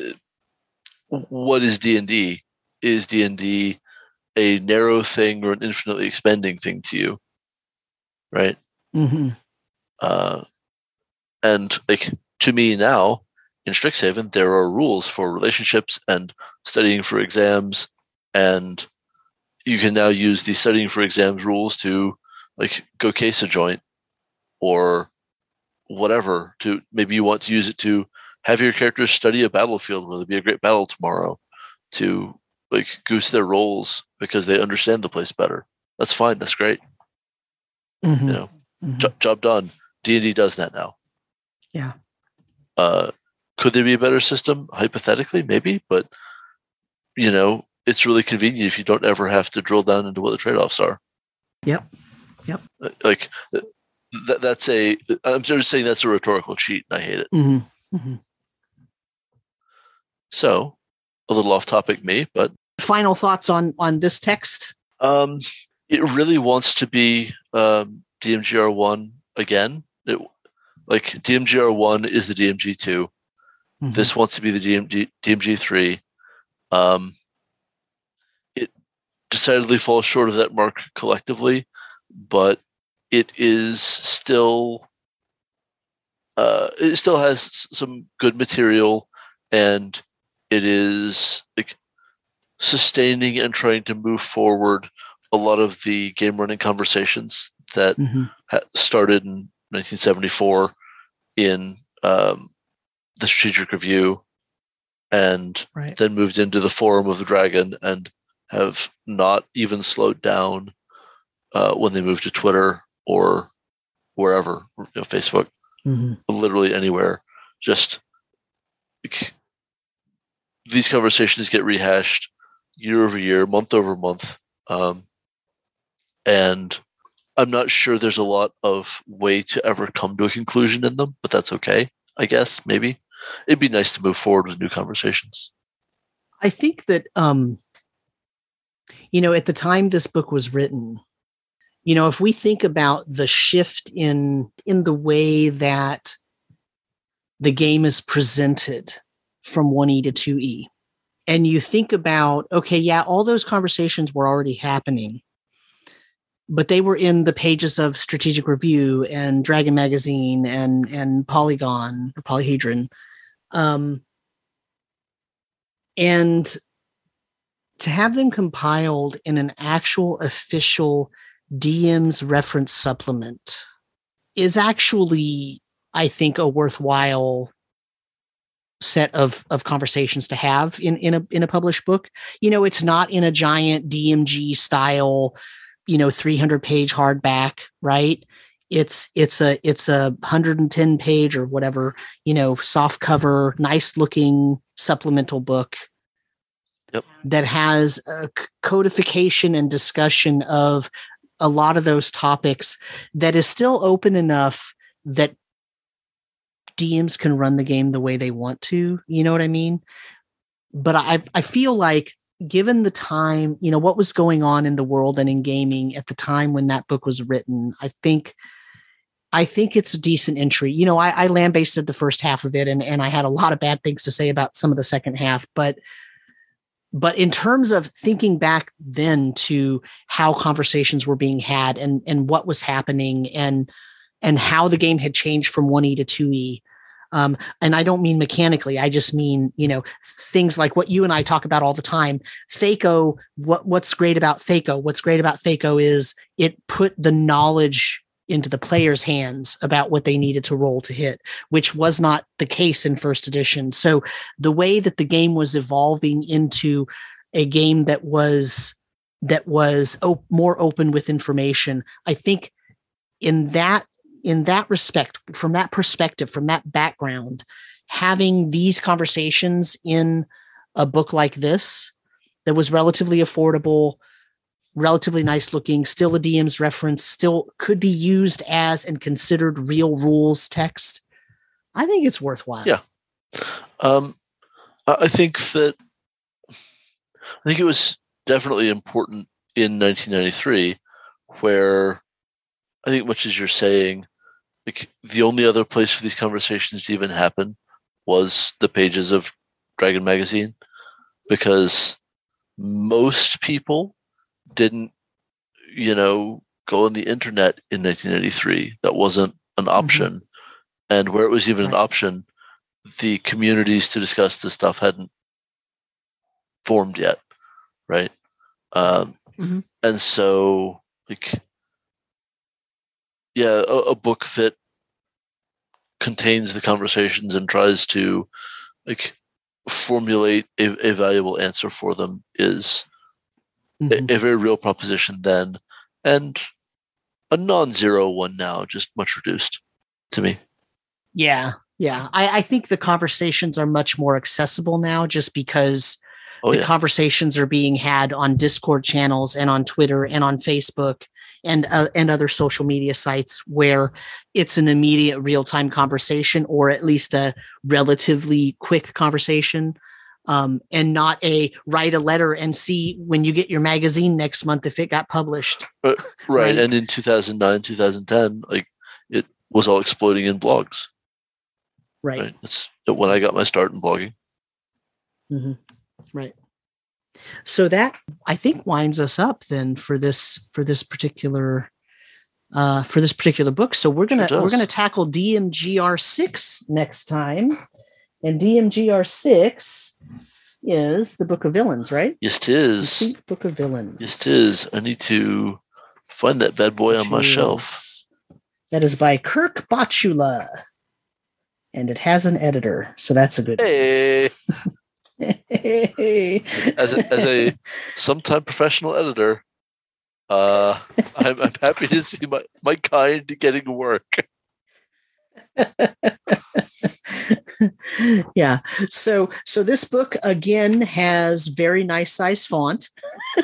what is D and D? Is D and D a narrow thing or an infinitely expanding thing to you? Right. Mm-hmm. Uh, and like to me now in Strixhaven, there are rules for relationships and studying for exams, and you can now use the studying for exams rules to like go case a joint or whatever to maybe you want to use it to have your characters study a battlefield where there'll be a great battle tomorrow to like goose their rolls because they understand the place better? That's fine that's great. Mm-hmm. you know mm-hmm. jo- job done. D&d does that now. Yeah. Uh could there be a better system? Hypothetically maybe but you know it's really convenient if you don't ever have to drill down into what the trade-offs are. Yep. Yep. Uh, like that, that's a i'm just saying that's a rhetorical cheat and i hate it. Mm-hmm. So a little off topic me but final thoughts on on this text? Um it really wants to be um dmgr1 again. It, like dmgr1 is the dmg2 mm-hmm. this wants to be the DMG, dmg3 um it decidedly falls short of that mark collectively but it is still uh, it still has some good material and it is like sustaining and trying to move forward a lot of the game running conversations that mm-hmm. ha- started in 1974 in um, the strategic review and right. then moved into the forum of the dragon and have not even slowed down uh, when they moved to twitter or wherever, you know, Facebook, mm-hmm. literally anywhere. Just these conversations get rehashed year over year, month over month, um, and I'm not sure there's a lot of way to ever come to a conclusion in them, but that's okay. I guess maybe it'd be nice to move forward with new conversations. I think that um, you know, at the time this book was written, you know if we think about the shift in in the way that the game is presented from 1e to 2e and you think about okay yeah all those conversations were already happening but they were in the pages of strategic review and dragon magazine and and polygon or polyhedron. Um and to have them compiled in an actual official DM's reference supplement is actually, I think, a worthwhile set of of conversations to have in in a in a published book. You know, it's not in a giant DMG style, you know, 300 page hardback, right? It's it's a it's a 110 page or whatever, you know, soft cover, nice looking supplemental book Yep. that has a codification and discussion of a lot of those topics that is still open enough that DMs can run the game the way they want to. You know what I mean? But I I feel like given the time, you know, what was going on in the world and in gaming at the time when that book was written, I think I think it's a decent entry. You know, I, I lambasted the first half of it and, and I had a lot of bad things to say about some of the second half, but but in terms of thinking back then to how conversations were being had and and what was happening and and how the game had changed from 1e to 2e um, and I don't mean mechanically. I just mean, you know, things like what you and I talk about all the time. THAC0, what what's great about THAC0? What's great about THAC0 is it put the knowledge into the player's hands about what they needed to roll to hit, which was not the case in first edition. So the way that the game was evolving into a game that was that was op- more open with information, I think in that in that respect, from that perspective, from that background, having these conversations in a book like this that was relatively affordable relatively nice looking, still a DM's reference, still could be used as and considered real rules text. I think it's worthwhile. Yeah. Um, I think that I think it was definitely important in 1993, where I think much as you're saying, like the only other place for these conversations to even happen was the pages of Dragon magazine, because most people didn't, you know, go on the internet in 1993. That wasn't an mm-hmm. option, mm-hmm. and where it was even right. an option, the communities to discuss this stuff hadn't formed yet, right? Um, mm-hmm. And so, like, yeah, a, a, book that contains the conversations and tries to like formulate a, a valuable answer for them is mm-hmm. a, a very real proposition then, and a non-zero one now, just much reduced to me. Yeah, yeah. I, I think the conversations are much more accessible now, just because Oh, the yeah. conversations are being had on Discord channels and on Twitter and on Facebook and uh, and other social media sites where it's an immediate real time conversation or at least a relatively quick conversation. Um, and not a write a letter and see when you get your magazine next month if it got published. Uh, (laughs) right. right. And in 2009, 2010, like it was all exploding in blogs. Right. right? It's when I got my start in blogging. Mm-hmm. Right. So that I think winds us up then for this for this particular uh, for this particular book. So we're gonna we're gonna tackle DMGR six next time, and DMGR six is the Book of Villains, right? Yes, it is. Book of Villains. Yes, it is. I need to find that bad boy on my shelf. That is by Kirk Botula, and it has an editor, so that's a good. Hey. (laughs) as a, as a sometime professional editor, uh, I'm, I'm happy to see my, my kind getting work. (laughs) yeah. So so this book again has very nice size font. (laughs)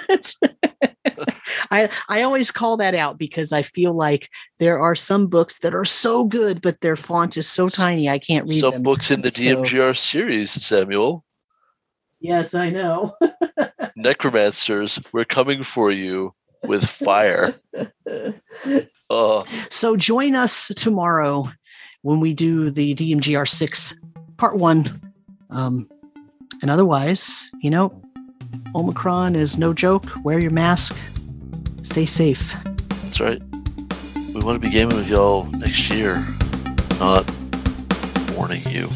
I I always call that out because I feel like there are some books that are so good, but their font is so tiny I can't read some them. books in the DMGR so, series, Samuel. Yes, I know. (laughs) Necromancers, we're coming for you with fire. Uh, (laughs) so join us tomorrow when we do the DMGR 6 part one. Um, and otherwise, you know, Omicron is no joke. Wear your mask. Stay safe. That's right. We want to be gaming with y'all next year, not warning you.